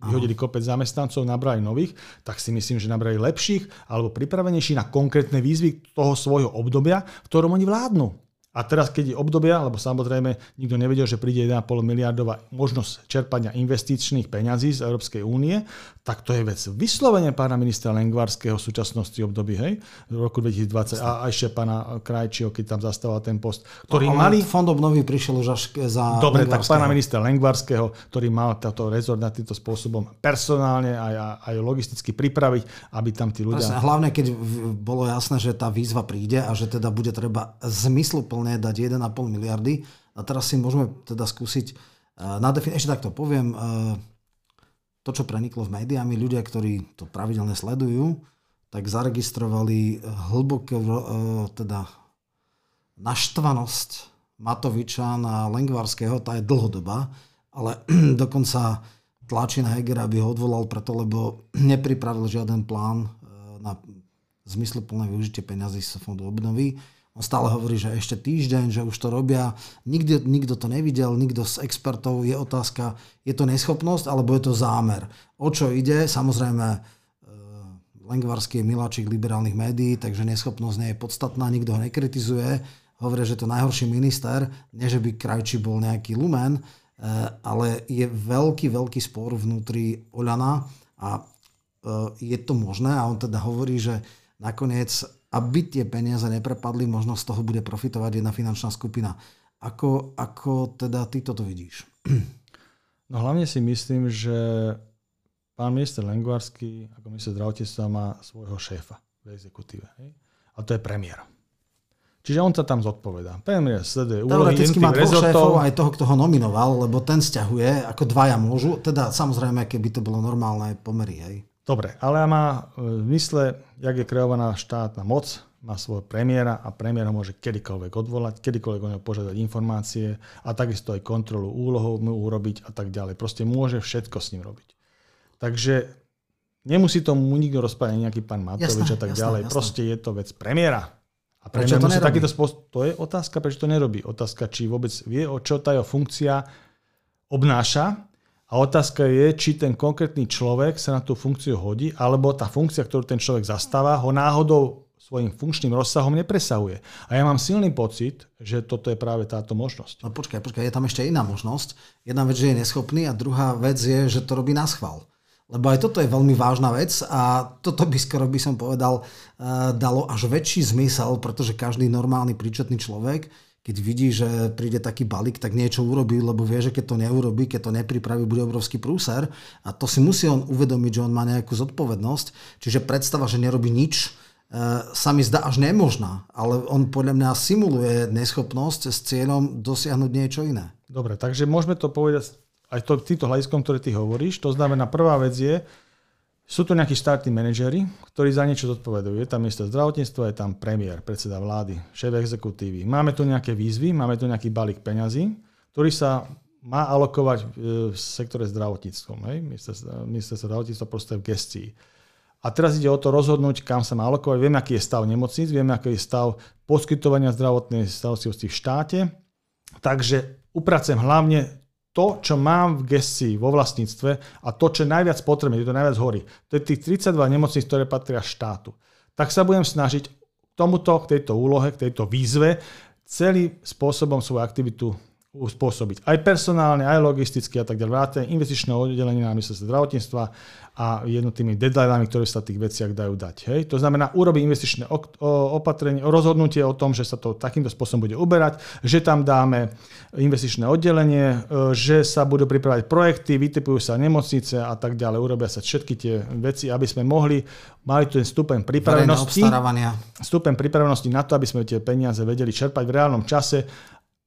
vyhodili kopec zamestnancov, nabrali nových, tak si myslím, že nabrali lepších alebo pripravenejších na konkrétne výzvy toho svojho obdobia, v ktorom oni vládnu. A teraz, keď je obdobia, lebo samozrejme nikto nevedel, že príde 1,5 miliardová možnosť čerpania investičných peňazí z Európskej únie, tak to je vec vyslovene pána ministra Lengvarského v súčasnosti období, hej, v roku 2020 a ešte pána Krajčího, keď tam zastával ten post, ktorý no, mali... Fond obnovy prišiel už až za Dobre, tak pána ministra Lengvarského, ktorý mal táto rezort na týmto spôsobom personálne aj, aj logisticky pripraviť, aby tam tí ľudia... Presne, hlavne, keď bolo jasné, že tá výzva príde a že teda bude treba zmysluplne reálne dať 1,5 miliardy. A teraz si môžeme teda skúsiť uh, nadefinovať, ešte takto poviem, uh, to, čo preniklo v médiami, ľudia, ktorí to pravidelne sledujú, tak zaregistrovali hlbokú teda naštvanosť Matoviča na Lengvarského, tá je dlhodobá, ale dokonca tlačí na Hegera, aby ho odvolal preto, lebo nepripravil žiaden plán na zmysluplné využitie peňazí z fondu obnovy. On stále hovorí, že ešte týždeň, že už to robia. Nikto, nikto to nevidel, nikto z expertov. Je otázka, je to neschopnosť alebo je to zámer. O čo ide? Samozrejme, e, Lengvarský je miláčik liberálnych médií, takže neschopnosť nie je podstatná, nikto ho nekritizuje. Hovorí, že to najhorší minister, nie že by Krajči bol nejaký lumen, e, ale je veľký, veľký spor vnútri Oľana a e, je to možné a on teda hovorí, že nakoniec, aby tie peniaze neprepadli, možno z toho bude profitovať jedna finančná skupina. Ako, ako teda ty toto vidíš? No hlavne si myslím, že pán minister Lengvarský ako minister zdravotníctva má svojho šéfa v exekutíve. Hej? A to je premiér. Čiže on sa tam zodpovedá. Premiér sleduje úlohy Teoreticky má dvoch šéfov aj toho, kto ho nominoval, lebo ten stiahuje, ako dvaja môžu. Teda samozrejme, keby to bolo normálne pomery. Hej. Dobre, ale má e, v mysle, jak je kreovaná štátna moc, má svojho premiéra a premiér ho môže kedykoľvek odvolať, kedykoľvek ho požiadať informácie a takisto aj kontrolu úlohov mu urobiť a tak ďalej. Proste môže všetko s ním robiť. Takže nemusí tomu nikto rozprávať nejaký pán Matovič jasné, a tak jasné, ďalej. Jasné. Proste je to vec premiéra. A prečo to nerobí? Takýto spôsob, to je otázka, prečo to nerobí. Otázka, či vôbec vie, o čo tá jeho funkcia obnáša a otázka je, či ten konkrétny človek sa na tú funkciu hodí, alebo tá funkcia, ktorú ten človek zastáva, ho náhodou svojim funkčným rozsahom nepresahuje. A ja mám silný pocit, že toto je práve táto možnosť. No počkaj, počkaj, je tam ešte iná možnosť. Jedna vec, že je neschopný a druhá vec je, že to robí na schvál. Lebo aj toto je veľmi vážna vec a toto by skoro by som povedal eh, dalo až väčší zmysel, pretože každý normálny príčetný človek keď vidí, že príde taký balík, tak niečo urobí, lebo vie, že keď to neurobí, keď to nepripraví, bude obrovský prúser. A to si musí on uvedomiť, že on má nejakú zodpovednosť. Čiže predstava, že nerobí nič, e, sa mi zdá až nemožná. Ale on podľa mňa simuluje neschopnosť s cieľom dosiahnuť niečo iné. Dobre, takže môžeme to povedať aj to, týmto hľadiskom, ktoré ty hovoríš. To znamená, prvá vec je, sú tu nejakí štátni manažery, ktorí za niečo zodpovedajú. Je tam minister zdravotníctva, je tam premiér, predseda vlády, šéf exekutívy. Máme tu nejaké výzvy, máme tu nejaký balík peňazí, ktorý sa má alokovať e, v sektore zdravotníctvom. Minister zdravotníctva proste v gestii. A teraz ide o to rozhodnúť, kam sa má alokovať. Vieme, aký je stav nemocníc, vieme, aký je stav poskytovania zdravotnej starostlivosti v štáte. Takže upracujem hlavne to, čo mám v gestii, vo vlastníctve a to, čo najviac je to najviac horí. To je tých 32 nemocníc, ktoré patria štátu. Tak sa budem snažiť tomuto, k tejto úlohe, k tejto výzve celým spôsobom svoju aktivitu uspôsobiť. Aj personálne, aj logisticky a tak ďalej. Vrátane investičného oddelenia na ministerstve zdravotníctva a jednotými deadlineami, ktoré sa v tých veciach dajú dať. Hej. To znamená, urobí investičné opatrenie, rozhodnutie o tom, že sa to takýmto spôsobom bude uberať, že tam dáme investičné oddelenie, e, že sa budú pripravať projekty, vytipujú sa nemocnice a tak ďalej, urobia sa všetky tie veci, aby sme mohli mali ten stupeň pripravenosti, stupeň pripravenosti na to, aby sme tie peniaze vedeli čerpať v reálnom čase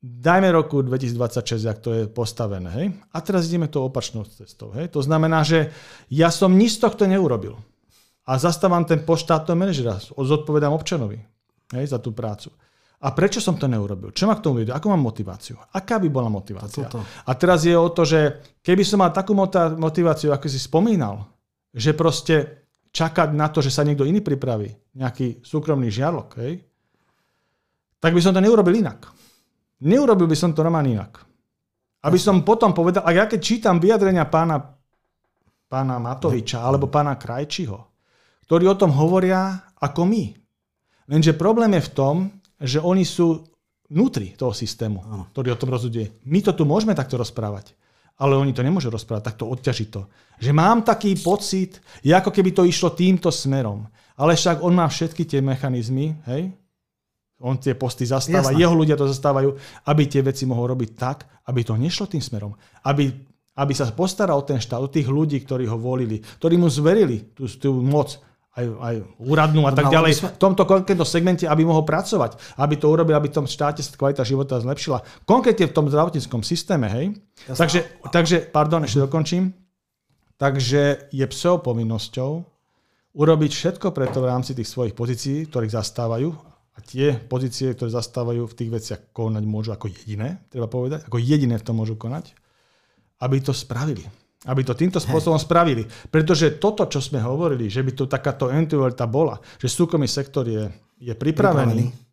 dajme roku 2026, ak to je postavené. Hej? A teraz ideme tou opačnou cestou. Hej? To znamená, že ja som nič z tohto neurobil. A zastávam ten post štátneho manažera, zodpovedám občanovi hej, za tú prácu. A prečo som to neurobil? Čo ma k tomu vedie? Ako mám motiváciu? Aká by bola motivácia? A teraz je o to, že keby som mal takú motiváciu, ako si spomínal, že proste čakať na to, že sa niekto iný pripraví, nejaký súkromný žiarlok, hej, tak by som to neurobil inak. Neurobil by som to Roman inak. Aby som potom povedal, a ja keď čítam vyjadrenia pána, pána Matoviča alebo pána Krajčiho, ktorí o tom hovoria ako my. Lenže problém je v tom, že oni sú vnútri toho systému, ktorý o tom rozhoduje. My to tu môžeme takto rozprávať, ale oni to nemôžu rozprávať, takto odťažito. Že mám taký pocit, ako keby to išlo týmto smerom. Ale však on má všetky tie mechanizmy, hej, on tie posty zastáva, Jasné. jeho ľudia to zastávajú, aby tie veci mohol robiť tak, aby to nešlo tým smerom. Aby, aby sa postaral o ten štát, o tých ľudí, ktorí ho volili, ktorí mu zverili tú, tú moc, aj, aj úradnú a tak ďalej, v tomto konkrétnom segmente, aby mohol pracovať, aby to urobil, aby v tom štáte sa kvalita života zlepšila. Konkrétne v tom zdravotníckom systéme, hej. Takže, takže, pardon, ešte dokončím. Takže je povinnosťou urobiť všetko preto v rámci tých svojich pozícií, ktorých zastávajú, a tie pozície, ktoré zastávajú v tých veciach konať môžu ako jediné, treba povedať, ako jediné v tom môžu konať, aby to spravili. Aby to týmto spôsobom Hej. spravili. Pretože toto, čo sme hovorili, že by tu takáto entualita bola, že súkromný sektor je, je pripravený, pripravený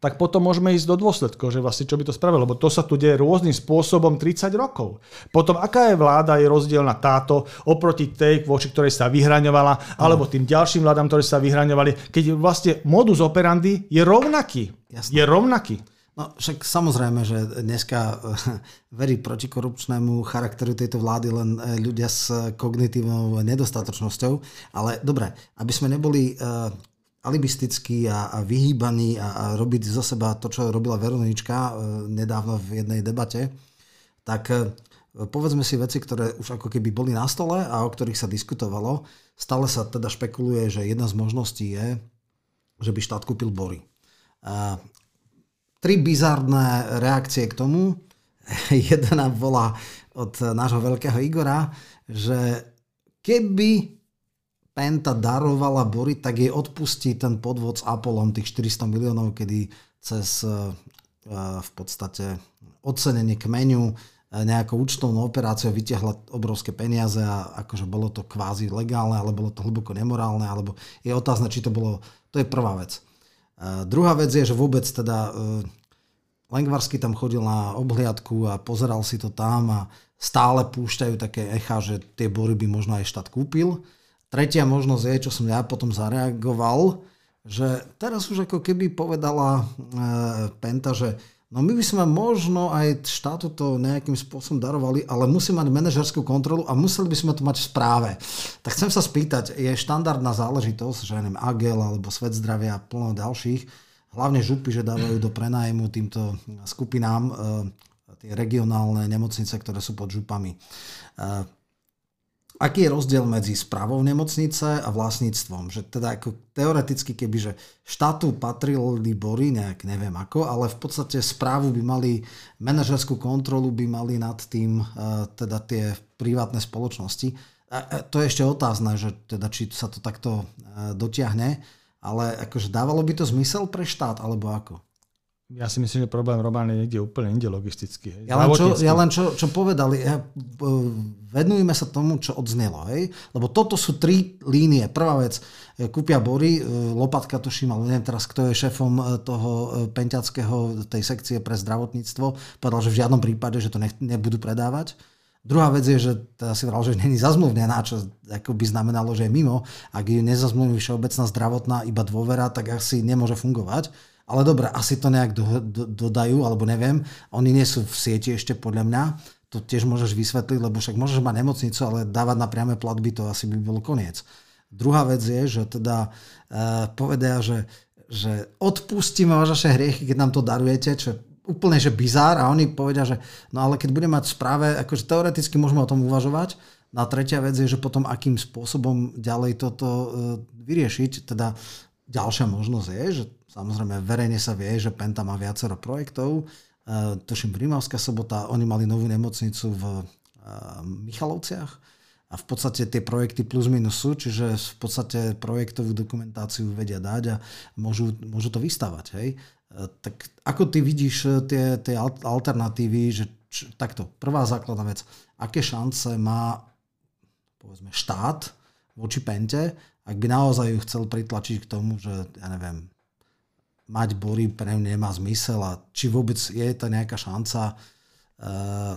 tak potom môžeme ísť do dôsledkov, že vlastne čo by to spravilo, lebo to sa tu deje rôznym spôsobom 30 rokov. Potom aká je vláda, je rozdielna táto oproti tej, voči ktorej sa vyhraňovala, alebo tým ďalším vládam, ktoré sa vyhraňovali, keď vlastne modus operandi je rovnaký. Jasne. Je rovnaký. No však samozrejme, že dneska verí protikorupčnému charakteru tejto vlády len e, ľudia s kognitívnou nedostatočnosťou. Ale dobre, aby sme neboli e, alibistický a, a vyhýbaný a, a robiť zo seba to, čo robila Veronička e, nedávno v jednej debate, tak e, povedzme si veci, ktoré už ako keby boli na stole a o ktorých sa diskutovalo. Stále sa teda špekuluje, že jedna z možností je, že by štát kúpil Bory. A, tri bizarné reakcie k tomu. Jedna bola od nášho veľkého Igora, že keby Penta darovala Bory, tak jej odpustí ten podvod s Apollom, tých 400 miliónov, kedy cez e, e, v podstate ocenenie kmeňu e, nejakou účtovnou operáciou vytiahla obrovské peniaze a akože bolo to kvázi legálne, ale bolo to hlboko nemorálne, alebo je otázne, či to bolo, to je prvá vec. Druhá vec je, že vôbec teda Lengvarsky tam chodil na obhliadku a pozeral si to tam a stále púšťajú také echa, že tie bory by možno aj štát kúpil. Tretia možnosť je, čo som ja potom zareagoval, že teraz už ako keby povedala e, Penta, že no my by sme možno aj štátu to nejakým spôsobom darovali, ale musí mať manažerskú kontrolu a museli by sme to mať v správe. Tak chcem sa spýtať, je štandardná záležitosť, že neviem, Agel alebo Svet zdravia a plno ďalších, hlavne župy, že dávajú do prenájmu týmto skupinám e, tie regionálne nemocnice, ktoré sú pod župami. E, aký je rozdiel medzi správou nemocnice a vlastníctvom. Že teda ako teoreticky, keby že štátu patrili bory, nejak neviem ako, ale v podstate správu by mali, manažerskú kontrolu by mali nad tým e, teda tie privátne spoločnosti. A to je ešte otázne, že teda či sa to takto e, dotiahne, ale akože dávalo by to zmysel pre štát, alebo ako? Ja si myslím, že problém Roman je niekde úplne inde logisticky. Ja len, čo, ja len čo, čo povedali, ja, e, venujeme sa tomu, čo odznelo. Hej? Lebo toto sú tri línie. Prvá vec, e, kúpia Bory, e, Lopatka tuším, ale neviem teraz, kto je šéfom toho penťackého, tej sekcie pre zdravotníctvo, povedal, že v žiadnom prípade, že to nech, nebudú predávať. Druhá vec je, že teda si vral, že není zazmluvnená, čo ako by znamenalo, že je mimo. Ak je nezazmluvní všeobecná zdravotná iba dôvera, tak asi nemôže fungovať. Ale dobre, asi to nejak do, do, dodajú, alebo neviem. Oni nie sú v sieti ešte podľa mňa. To tiež môžeš vysvetliť, lebo však môžeš mať nemocnicu, ale dávať na priame platby to asi by bolo koniec. Druhá vec je, že teda e, povedia, že, že odpustíme vaše hriechy, keď nám to darujete, čo je úplne že bizár a oni povedia, že no ale keď budeme mať správe, akože teoreticky môžeme o tom uvažovať, No a tretia vec je, že potom akým spôsobom ďalej toto e, vyriešiť. Teda ďalšia možnosť je, že Samozrejme, verejne sa vie, že Penta má viacero projektov. Uh, tuším, Rímavská sobota, oni mali novú nemocnicu v uh, Michalovciach a v podstate tie projekty plus minus sú, čiže v podstate projektovú dokumentáciu vedia dať a môžu, môžu to vystavať. Hej? Uh, tak ako ty vidíš tie, tie alternatívy, že č, takto, prvá základná vec, aké šance má povedzme štát voči Pente, ak by naozaj ju chcel pritlačiť k tomu, že ja neviem, mať bory pre ňu nemá zmysel a či vôbec je to nejaká šanca uh,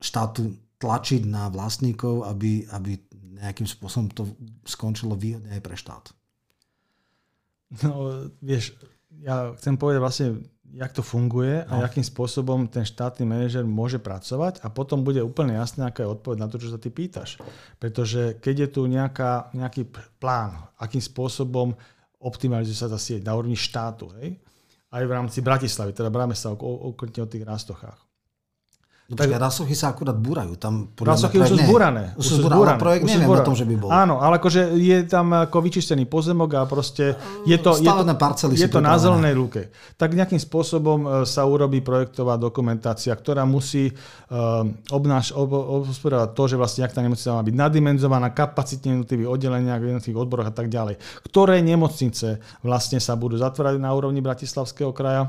štátu tlačiť na vlastníkov, aby, aby nejakým spôsobom to skončilo výhodne aj pre štát. No, vieš, ja chcem povedať vlastne, jak to funguje no. a akým spôsobom ten štátny manažer môže pracovať a potom bude úplne jasné, aká je odpoveď na to, čo sa ty pýtaš. Pretože keď je tu nejaká, nejaký plán, akým spôsobom optimalizuje sa tá sieť na úrovni štátu, hej? aj v rámci Bratislavy, teda bráme sa okrutne o tých rástochách. Tak, rasochy sa akurát búrajú. Tam rasochy už sú zbúrané. Už sú zbúrané, projekt neviem zbúrané. o tom, že by bol. Áno, ale akože je tam ako vyčistený pozemok a proste je to, je to, je to na zelenej lúke. Tak nejakým spôsobom e, sa urobí projektová dokumentácia, ktorá musí uh, obnáš, ob, ob, to, že vlastne ak tá nemocnica má byť nadimenzovaná, kapacitne jednotlivých oddelenia, v jednotlivých odboroch a tak ďalej. Ktoré nemocnice vlastne sa budú zatvárať na úrovni Bratislavského kraja,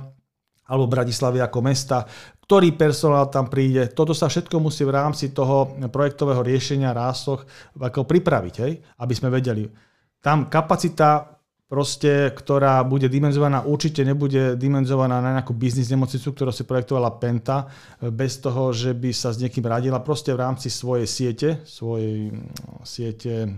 alebo Bratislavy ako mesta, ktorý personál tam príde. Toto sa všetko musí v rámci toho projektového riešenia rástoch ako pripraviť, hej? aby sme vedeli. Tam kapacita proste, ktorá bude dimenzovaná, určite nebude dimenzovaná na nejakú biznis nemocnicu, ktorú si projektovala Penta, bez toho, že by sa s niekým radila, proste v rámci svojej siete, svojej siete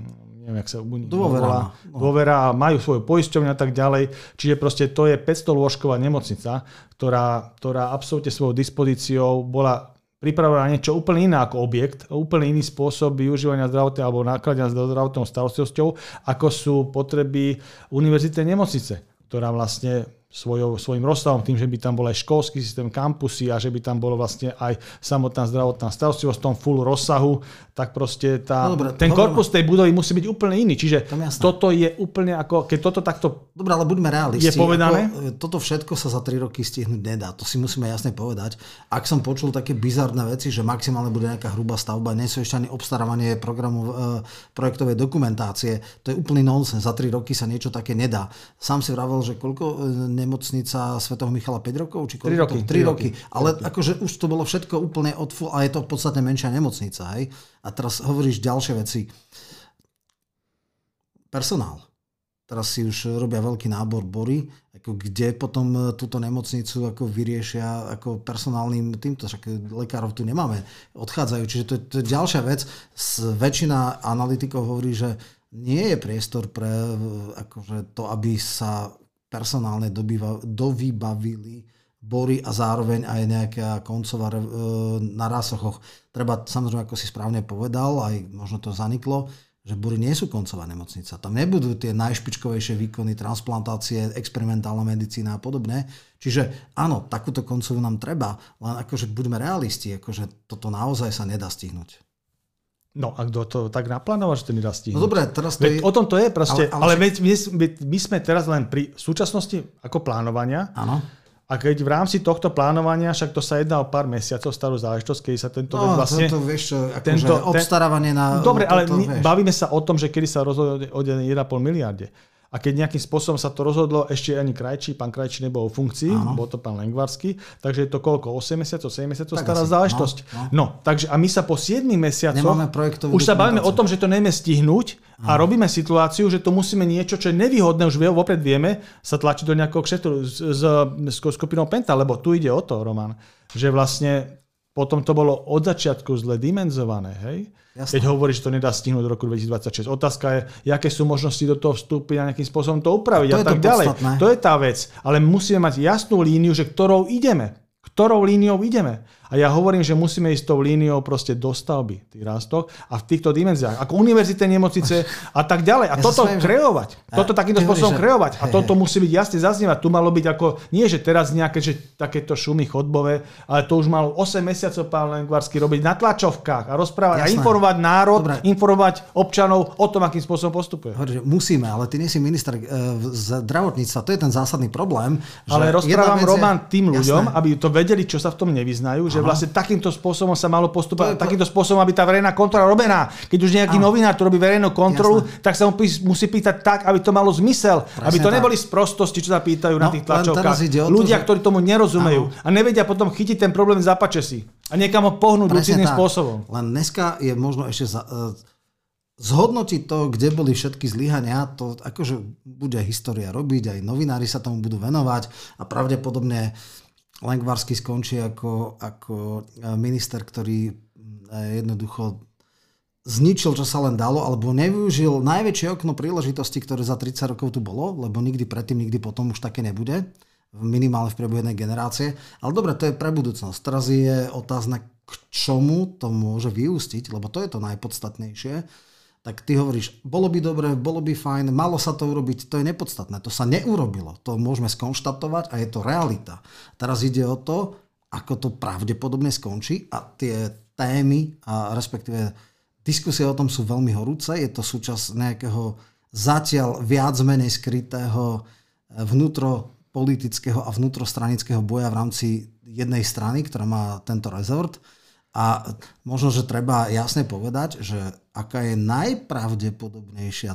neviem, jak sa dôvera, no. dôvera majú svoju poisťovňu a tak ďalej. Čiže proste to je 500 lôžková nemocnica, ktorá, ktorá absolútne svojou dispozíciou bola pripravená na niečo úplne iné ako objekt, úplne iný spôsob využívania zdravotnej alebo nákladania s zdravotnou starostlivosťou, ako sú potreby univerzitnej nemocnice, ktorá vlastne svojou, svojim rozsahom, tým, že by tam bol aj školský systém, kampusy a že by tam bolo vlastne aj samotná zdravotná starostlivosť v tom full rozsahu, tak proste tá, no dobré, ten korpus tej budovy musí byť úplne iný. Čiže toto je úplne ako, keď toto takto Dobre, ale buďme realisti. Je povedané? Ako, e, toto všetko sa za 3 roky stihnúť nedá. To si musíme jasne povedať. Ak som počul také bizarné veci, že maximálne bude nejaká hrubá stavba, nie sú ešte ani obstarávanie programu e, projektovej dokumentácie, to je úplný nonsens. Za 3 roky sa niečo také nedá. Sám si vravel, že koľko e, nemocnica svätého Michala 5 rokov? Či 3 roky. 3 roky. Ale roky. akože už to bolo všetko úplne od a je to v podstate menšia nemocnica. Hej? A teraz hovoríš ďalšie veci. Personál. Teraz si už robia veľký nábor bory, ako kde potom e, túto nemocnicu ako vyriešia ako personálnym týmto, však lekárov tu nemáme, odchádzajú. Čiže to je, to je ďalšia vec. Väčšina analytikov hovorí, že nie je priestor pre e, akože to, aby sa personálne dobýva, dovybavili bory a zároveň aj nejaká koncová e, na rásochoch. Treba samozrejme, ako si správne povedal, aj možno to zaniklo, že bory nie sú koncová nemocnica. Tam nebudú tie najšpičkovejšie výkony, transplantácie, experimentálna medicína a podobne. Čiže áno, takúto koncovú nám treba, len akože buďme realisti, akože toto naozaj sa nedá stihnúť. No a kto to tak naplánoval, že to nedá stihnúť? No dobre, teraz to veď je... O tom to je proste, ale, ale, ale my, my, my sme teraz len pri súčasnosti ako plánovania. Áno. A keď v rámci tohto plánovania, však to sa jedná o pár mesiacov starú záležitosť, keď sa tento no, vlastne... To, vieš čo, akože tento, obstarávanie na... Dobre, ale to, vieš. bavíme sa o tom, že kedy sa rozhodne o 1,5 miliarde. A keď nejakým spôsobom sa to rozhodlo, ešte ani Krajčí, pán Krajčí nebol v funkcii, Áno. bol to pán Lengvarsky, takže je to koľko? 8 mesiacov, 7 mesiacov tak stará asi, záležitosť. No, no. no, takže a my sa po 7 mesiacoch už sa bavíme o tom, že to nevieme stihnúť a robíme situáciu, že to musíme niečo, čo je nevýhodné, už vopred vieme, sa tlačiť do nejakého kšetu s, s, s skupinou Penta, lebo tu ide o to, Roman, že vlastne potom to bolo od začiatku zle dimenzované, hej? Jasne. Keď hovorí, že to nedá stihnúť do roku 2026. Otázka je, aké sú možnosti do toho vstúpiť a nejakým spôsobom to upraviť a, a tak ďalej. Podstatné. To je tá vec. Ale musíme mať jasnú líniu, že ktorou ideme. Ktorou líniou ideme. A ja hovorím, že musíme ísť tou líniou proste do stavby tých rástok a v týchto dimenziách. Ako univerzitné nemocnice a tak ďalej. A ja toto svojím, kreovať. Že... Toto takýmto spôsobom že... kreovať. A toto musí byť jasne zaznievať. Tu malo byť ako, nie že teraz nejaké že takéto šumy chodbové, ale to už malo 8 mesiacov pán Lengvarsky robiť na tlačovkách a rozprávať Jasné. a informovať národ, Dobre. informovať občanov o tom, akým spôsobom postupuje. Hovorí, že musíme, ale ty nie si minister e, zdravotníctva. To je ten zásadný problém. Ale rozprávam Roman tým ľuďom, Jasné. aby to vedeli, čo sa v tom nevyznajú, že vlastne takýmto spôsobom sa malo postupovať, to... takýmto spôsobom, aby tá verejná kontrola robená. Keď už nejaký Áno. novinár tu robí verejnú kontrolu, Jasné. tak sa mu musí pýtať tak, aby to malo zmysel. Presne aby to tak. neboli sprostosti, čo sa pýtajú no, na tých tlačovkách. Ľudia, že... ktorí tomu nerozumejú Áno. a nevedia potom chytiť ten problém za si. A niekam ho pohnúť lucidným spôsobom. Len dneska je možno ešte za, uh, zhodnotiť to, kde boli všetky zlyhania, to akože bude história robiť, aj novinári sa tomu budú venovať a pravdepodobne Lengvarsky skončí ako, ako e, minister, ktorý e, jednoducho zničil, čo sa len dalo, alebo nevyužil najväčšie okno príležitosti, ktoré za 30 rokov tu bolo, lebo nikdy predtým, nikdy potom už také nebude, minimálne v priebehu jednej generácie. Ale dobre, to je pre budúcnosť. Teraz je otázne, k čomu to môže vyústiť, lebo to je to najpodstatnejšie tak ty hovoríš, bolo by dobre, bolo by fajn, malo sa to urobiť, to je nepodstatné, to sa neurobilo, to môžeme skonštatovať a je to realita. Teraz ide o to, ako to pravdepodobne skončí a tie témy a respektíve diskusie o tom sú veľmi horúce. Je to súčasť nejakého zatiaľ viac menej skrytého eh, vnútropolitického a vnútrostranického boja v rámci jednej strany, ktorá má tento rezort. A možno, že treba jasne povedať, že aká je najpravdepodobnejšia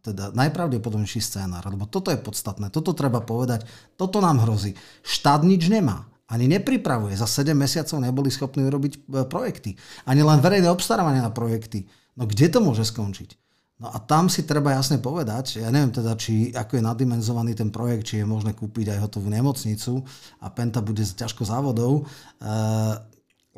teda najpravdepodobnejší scénár, lebo toto je podstatné, toto treba povedať, toto nám hrozí. Štát nič nemá, ani nepripravuje. Za 7 mesiacov neboli schopní urobiť e, projekty. Ani len verejné obstarávanie na projekty. No kde to môže skončiť? No a tam si treba jasne povedať, ja neviem teda, či ako je nadimenzovaný ten projekt, či je možné kúpiť aj hotovú nemocnicu a Penta bude ťažko závodov.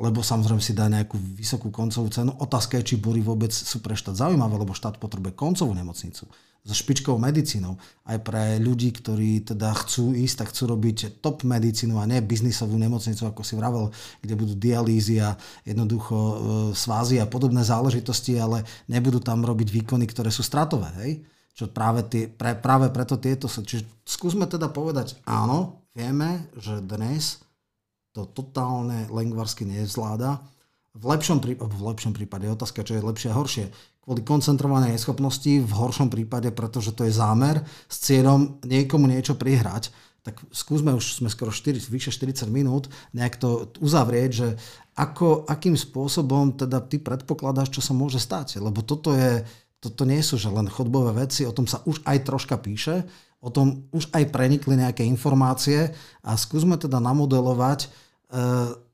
Lebo samozrejme si dá nejakú vysokú koncovú cenu. Otázka je, či bory vôbec sú pre štát zaujímavé, lebo štát potrebuje koncovú nemocnicu so špičkovou medicínou. Aj pre ľudí, ktorí teda chcú ísť, tak chcú robiť top medicínu a nie biznisovú nemocnicu, ako si vravel, kde budú dialýzy a jednoducho e, svázy a podobné záležitosti, ale nebudú tam robiť výkony, ktoré sú stratové. Hej? Čo práve, tie, pre, práve preto tieto sú. Čiže skúsme teda povedať, áno, vieme, že dnes to totálne lengvarsky nezvláda. V lepšom, prípade, v lepšom prípade je otázka, čo je lepšie a horšie. Kvôli koncentrovanej neschopnosti, v horšom prípade, pretože to je zámer s cieľom niekomu niečo prihrať, tak skúsme, už sme skoro 4, vyše 40 minút, nejak to uzavrieť, že ako, akým spôsobom teda ty predpokladáš, čo sa môže stať. Lebo toto, je, toto nie sú že len chodbové veci, o tom sa už aj troška píše, o tom už aj prenikli nejaké informácie a skúsme teda namodelovať,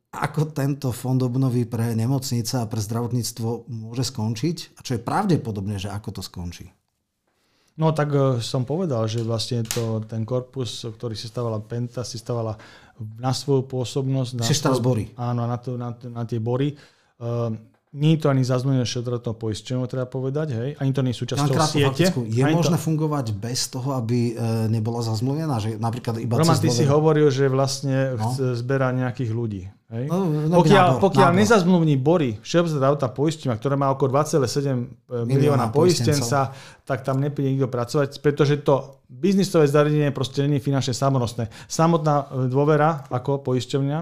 ako tento fond obnovy pre nemocnice a pre zdravotníctvo môže skončiť a čo je pravdepodobné, že ako to skončí? No tak eh, som povedal, že vlastne to, ten korpus, ktorý si stávala Penta, si stávala na svoju pôsobnosť. Na svoj, bory. Áno, na, to, na, na tie bory. Uh, nie je to ani zazmluvené šetrotnou poisťovňou, treba povedať, hej? Ani to nie je súčasťou siete. Faktickú. Je možné to... fungovať bez toho, aby e, nebola zazmluvená? Že napríklad iba Roman, ty si hovoril, že vlastne no? zberá nejakých ľudí. Hej? No, no, pokiaľ nábor, pokiaľ nábor. nezazmluvní Bory, Všeobecná zdravotná poisťovňa, ktorá má okolo 2,7 e, milióna poistenca, tak tam nepríde nikto pracovať, pretože to biznisové zariadenie proste nie je finančne samonosné. Samotná e, dôvera ako poisťovňa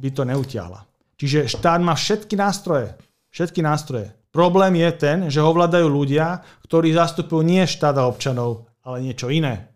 by to neutiahla. Čiže štát má všetky nástroje, Všetky nástroje. Problém je ten, že ho vládajú ľudia, ktorí zastupujú nie štát a občanov, ale niečo iné.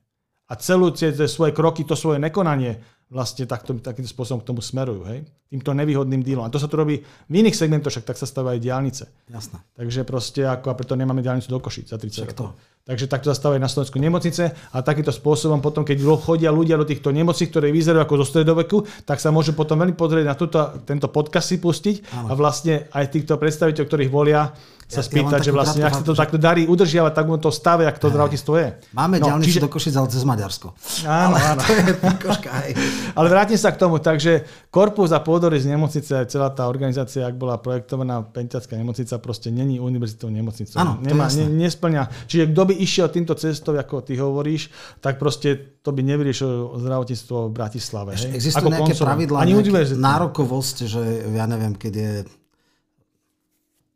A celú tie svoje kroky, to svoje nekonanie vlastne takto, takýmto spôsobom k tomu smerujú. Hej? Týmto nevýhodným dílom. A to sa tu robí v iných segmentoch, však tak sa stávajú aj diálnice. Jasné. Takže proste ako, a preto nemáme diálnicu do Košic za 30 rokov. Takže takto zastávajú na Slovensku nemocnice a takýmto spôsobom potom, keď chodia ľudia do týchto nemocníc, ktoré vyzerajú ako zo stredoveku, tak sa môžu potom veľmi pozrieť na túto, tento podcast si pustiť Áno. a vlastne aj týchto predstaviteľov, ktorých volia, sa ja, spýtať, ja že vlastne, ak sa to takto darí udržiavať tak to stave, ak to zdravotníctvo je. Máme no, ďalnicu čiže... do Košic, ale cez Maďarsko. Áno, ale áno. To je pikoška, ale vrátim sa k tomu. Takže korpus a pôdory z nemocnice, celá tá organizácia, ak bola projektovaná Pentiacká nemocnica, proste není univerzitou nemocnicou. Áno, Nemá, ne, nesplňa. Čiže kto by išiel týmto cestou, ako ty hovoríš, tak proste to by nevyriešilo zdravotníctvo v Bratislave. Hej? Existujú nejaké pravidlá, nejaké nárokovosť, že ja neviem, keď je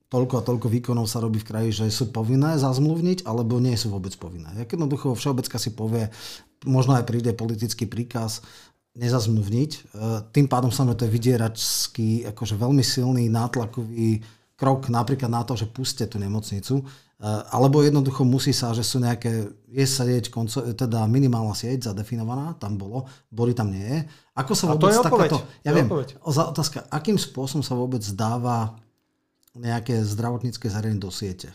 toľko a toľko výkonov sa robí v kraji, že sú povinné zazmluvniť, alebo nie sú vôbec povinné. Jak jednoducho všeobecka si povie, možno aj príde politický príkaz nezazmluvniť. E, tým pádom sa to je vydieračský, akože veľmi silný nátlakový krok napríklad na to, že puste tú nemocnicu, e, alebo jednoducho musí sa, že sú nejaké, je sieť, konco, teda minimálna sieť zadefinovaná, tam bolo, boli tam nie je. Ako sa vôbec a to je takáto, ja viem, otázka, akým spôsobom sa vôbec dáva nejaké zdravotnícke zariadenie do siete.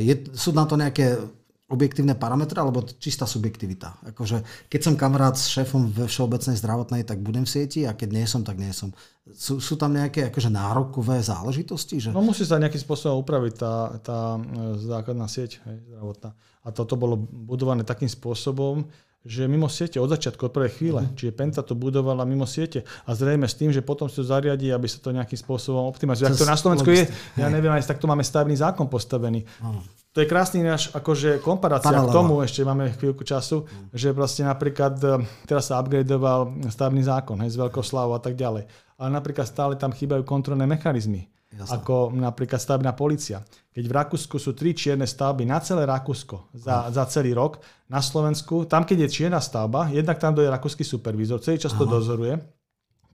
Je, sú na to nejaké objektívne parametre alebo čistá subjektivita? Akože, keď som kamarát s šéfom ve všeobecnej zdravotnej, tak budem v sieti a keď nie som, tak nie som. Sú, sú tam nejaké akože nárokové záležitosti? Že... No musí sa nejakým spôsobom upraviť tá, tá e, základná sieť hej, zdravotná. A toto bolo budované takým spôsobom, že mimo siete od začiatku, od prvej chvíle. Uh-huh. Čiže Penta to budovala mimo siete a zrejme s tým, že potom sa to zariadí, aby sa to nejakým spôsobom optimalizuje. Ak to na Slovensku je, ja neviem, aj takto máme stavebný zákon postavený. Uh-huh. To je krásny náš akože komparácia Paralela. k tomu, ešte máme chvíľku času, uh-huh. že vlastne napríklad e, teraz sa upgradeoval stavebný zákon hej, z veľkoslávu a tak ďalej. Ale napríklad stále tam chýbajú kontrolné mechanizmy. Jasne. Ako napríklad stavebná policia. Keď v Rakúsku sú tri čierne stavby na celé Rakúsko za, za celý rok, na Slovensku, tam keď je čierna stavba, jednak tam dojde rakúsky supervízor, celý čas to dozoruje,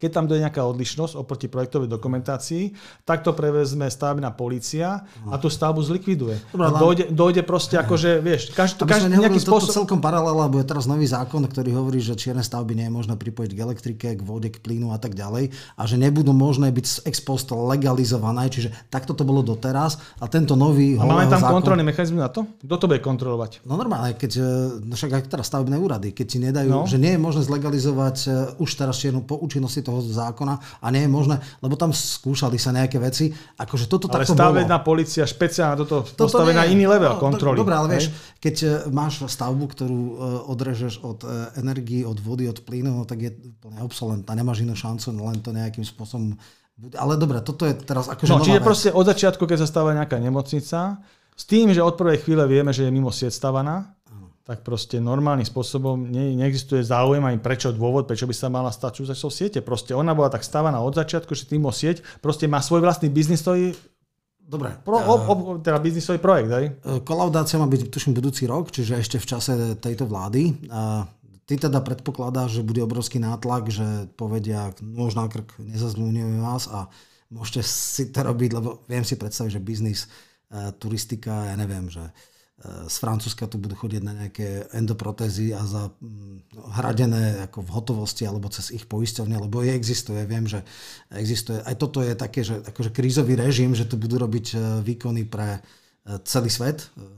keď tam dojde nejaká odlišnosť oproti projektovej dokumentácii, tak to prevezme stavebná policia a tú stavbu zlikviduje. Dobre, dojde, dojde proste ako, že vieš, každý, každý nejaký spôsob... Toto celkom paralela, lebo je teraz nový zákon, ktorý hovorí, že čierne stavby nie je možné pripojiť k elektrike, k vode, k plynu a tak ďalej a že nebudú možné byť ex post legalizované, čiže takto to bolo doteraz a tento nový A máme tam zákon... kontrolný mechanizmus na to? Kto to bude kontrolovať? No normálne, keď, no však aj teraz stavebné úrady, keď ti nedajú, no. že nie je možné zlegalizovať e, už teraz čiernu po účinnosti toho zákona a nie je možné, lebo tam skúšali sa nejaké veci. Akože toto ale takto stavebná policia špeciálna toto, toto postavená iný level no, kontroly. Dobre, ale vieš, keď e, máš stavbu, ktorú e, odrežeš od energii, od vody, od plynu, no, tak je úplne obsolentná. Nemáš inú šancu, len to nejakým spôsobom ale dobre, toto je teraz akože No, čiže vec. proste od začiatku, keď sa stáva nejaká nemocnica, s tým, že od prvej chvíle vieme, že je mimo sieť stavaná, tak proste normálnym spôsobom ne, neexistuje záujem ani prečo dôvod, prečo by sa mala stať sú siete. Proste ona bola tak stávaná od začiatku, že tým sieť proste má svoj vlastný biznis, ktorý Dobre. Pro, ob, ob, teda biznisový projekt, hej? E, kolaudácia má byť, tuším, budúci rok, čiže ešte v čase tejto vlády. A ty teda predpokladáš, že bude obrovský nátlak, že povedia, nôž na krk, nezazmluvňujeme vás a môžete si to robiť, lebo viem si predstaviť, že biznis, e, turistika, ja neviem, že z Francúzska tu budú chodiť na nejaké endoprotézy a za mm, hradené ako v hotovosti alebo cez ich poisťovne, lebo je, existuje, viem, že existuje. Aj toto je také, že akože krízový režim, že tu budú robiť e, výkony pre e, celý svet. E,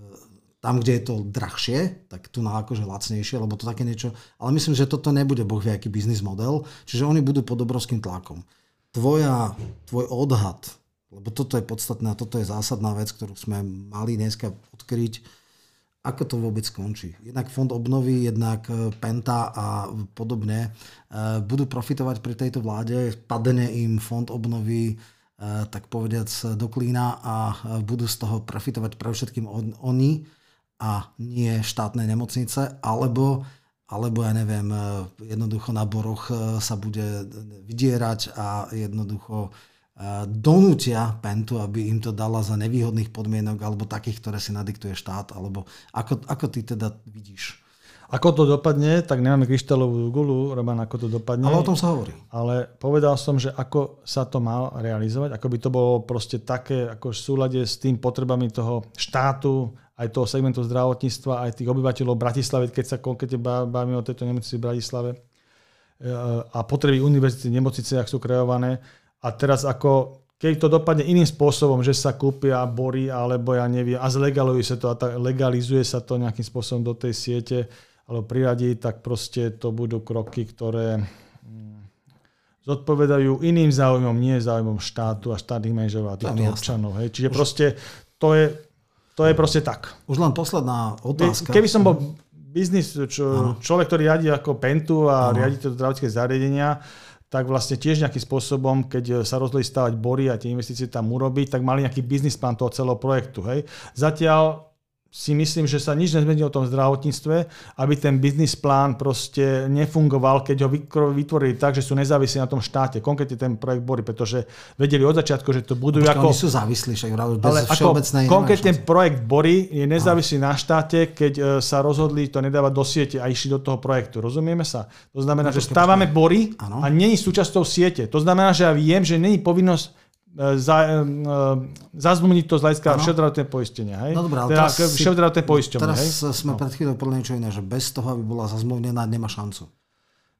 tam, kde je to drahšie, tak tu na akože lacnejšie, lebo to také niečo. Ale myslím, že toto nebude boh aký biznis model, čiže oni budú pod obrovským tlakom. Tvoja, tvoj odhad lebo toto je podstatné a toto je zásadná vec, ktorú sme mali dneska odkryť. Ako to vôbec skončí? Jednak fond obnovy, jednak e, Penta a podobne e, budú profitovať pri tejto vláde, padne im fond obnovy e, tak povediac do klína a budú z toho profitovať pre všetkým oni a nie štátne nemocnice, alebo alebo ja neviem, jednoducho na boroch sa bude vydierať a jednoducho donútia Pentu, aby im to dala za nevýhodných podmienok alebo takých, ktoré si nadiktuje štát, alebo ako, ako ty teda vidíš? Ako to dopadne, tak nemáme kryštálovú gulu, Roman, ako to dopadne. Ale o tom sa hovorí. Ale povedal som, že ako sa to má realizovať, ako by to bolo proste také, ako v súlade s tým potrebami toho štátu, aj toho segmentu zdravotníctva, aj tých obyvateľov Bratislavy, keď sa konkrétne bavíme o tejto nemocnici v Bratislave e, a potreby univerzity nemocnice, ak sú kreované, a teraz ako keď to dopadne iným spôsobom, že sa kúpia bory alebo ja neviem a zlegalizuje sa to a tak, legalizuje sa to nejakým spôsobom do tej siete alebo priradí, tak proste to budú kroky, ktoré mm, zodpovedajú iným záujmom, nie záujmom štátu a štátnych manažerov a týchto občanov. Hej. Čiže Už... proste to je, to je proste tak. Už len posledná otázka. Keby som bol biznis, čo, človek, ktorý riadi ako Pentu a ano. riadi to zdravotnícke zariadenia, tak vlastne tiež nejakým spôsobom, keď sa rozhodli stavať bory a tie investície tam urobiť, tak mali nejaký biznis plán toho celého projektu. Hej. Zatiaľ si myslím, že sa nič nezmenilo o tom zdravotníctve, aby ten biznis plán proste nefungoval, keď ho vytvorili tak, že sú nezávislí na tom štáte, konkrétne ten projekt Bory, pretože vedeli od začiatku, že to budú Počka, ako... Oni sú závislí, však bez ale. Ako konkrétne projekt Bory je nezávislý na štáte, keď e, sa rozhodli to nedávať do siete a išli do toho projektu. Rozumieme sa? To znamená, no, že stávame Bory a není súčasťou siete. To znamená, že ja viem, že není povinnosť za, e, e, zazmluvniť to z hľadiska všeobzdravotné poistenia. Hej? No dobré, ale teda všeobzdravotné poisťovne. Teraz hej? sme no. pred chvíľou povedali niečo iné, že bez toho, aby bola zazmluvnená, nemá šancu.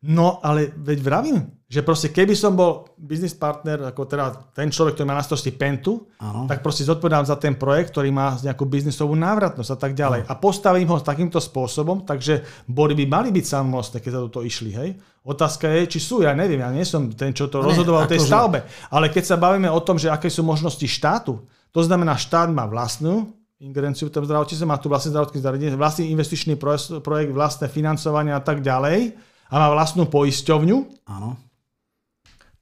No, ale veď vravím, že proste keby som bol business partner, ako teda ten človek, ktorý má na starosti Pentu, ano. tak proste zodpovedám za ten projekt, ktorý má nejakú biznisovú návratnosť a tak ďalej. Ano. A postavím ho takýmto spôsobom, takže body by mali byť samostné, keď sa do toho išli. Hej? Otázka je, či sú, ja neviem, ja nie som ten, čo to rozhodoval v tej akože... stavbe. Ale keď sa bavíme o tom, že aké sú možnosti štátu, to znamená, štát má vlastnú ingerenciu v tom zdravotníctve, má tu vlastný zdravotný zariadenie, vlastný investičný projekt, vlastné financovanie a tak ďalej a má vlastnú poisťovňu, Áno.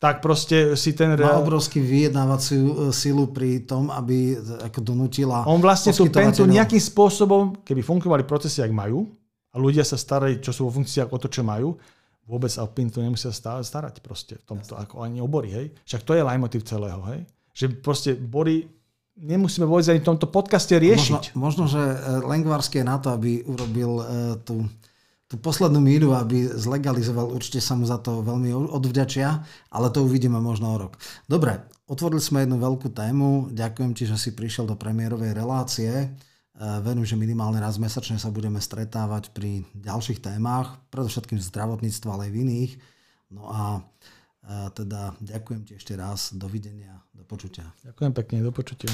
tak proste si ten... Má obrovský vyjednávaciu e, silu pri tom, aby ako donutila... On vlastne tú pentu nejakým spôsobom, keby fungovali procesy, ak majú, a ľudia sa starajú, čo sú vo funkciách o to, čo majú, vôbec sa o pintu nemusia starať proste v tomto, ako ani obory, hej. Však to je lajmotiv celého, hej. Že proste bory nemusíme vôbec ani v tomto podcaste riešiť. Možno, možno že e, Lengvarský je na to, aby urobil uh, tú tú poslednú míľu, aby zlegalizoval, určite sa mu za to veľmi odvďačia, ale to uvidíme možno o rok. Dobre, otvorili sme jednu veľkú tému, ďakujem ti, že si prišiel do premiérovej relácie. E, Verím, že minimálne raz mesačne sa budeme stretávať pri ďalších témach, predovšetkým v zdravotníctve, ale aj v iných. No a e, teda ďakujem ti ešte raz, dovidenia, do počutia. Ďakujem pekne, do počutia.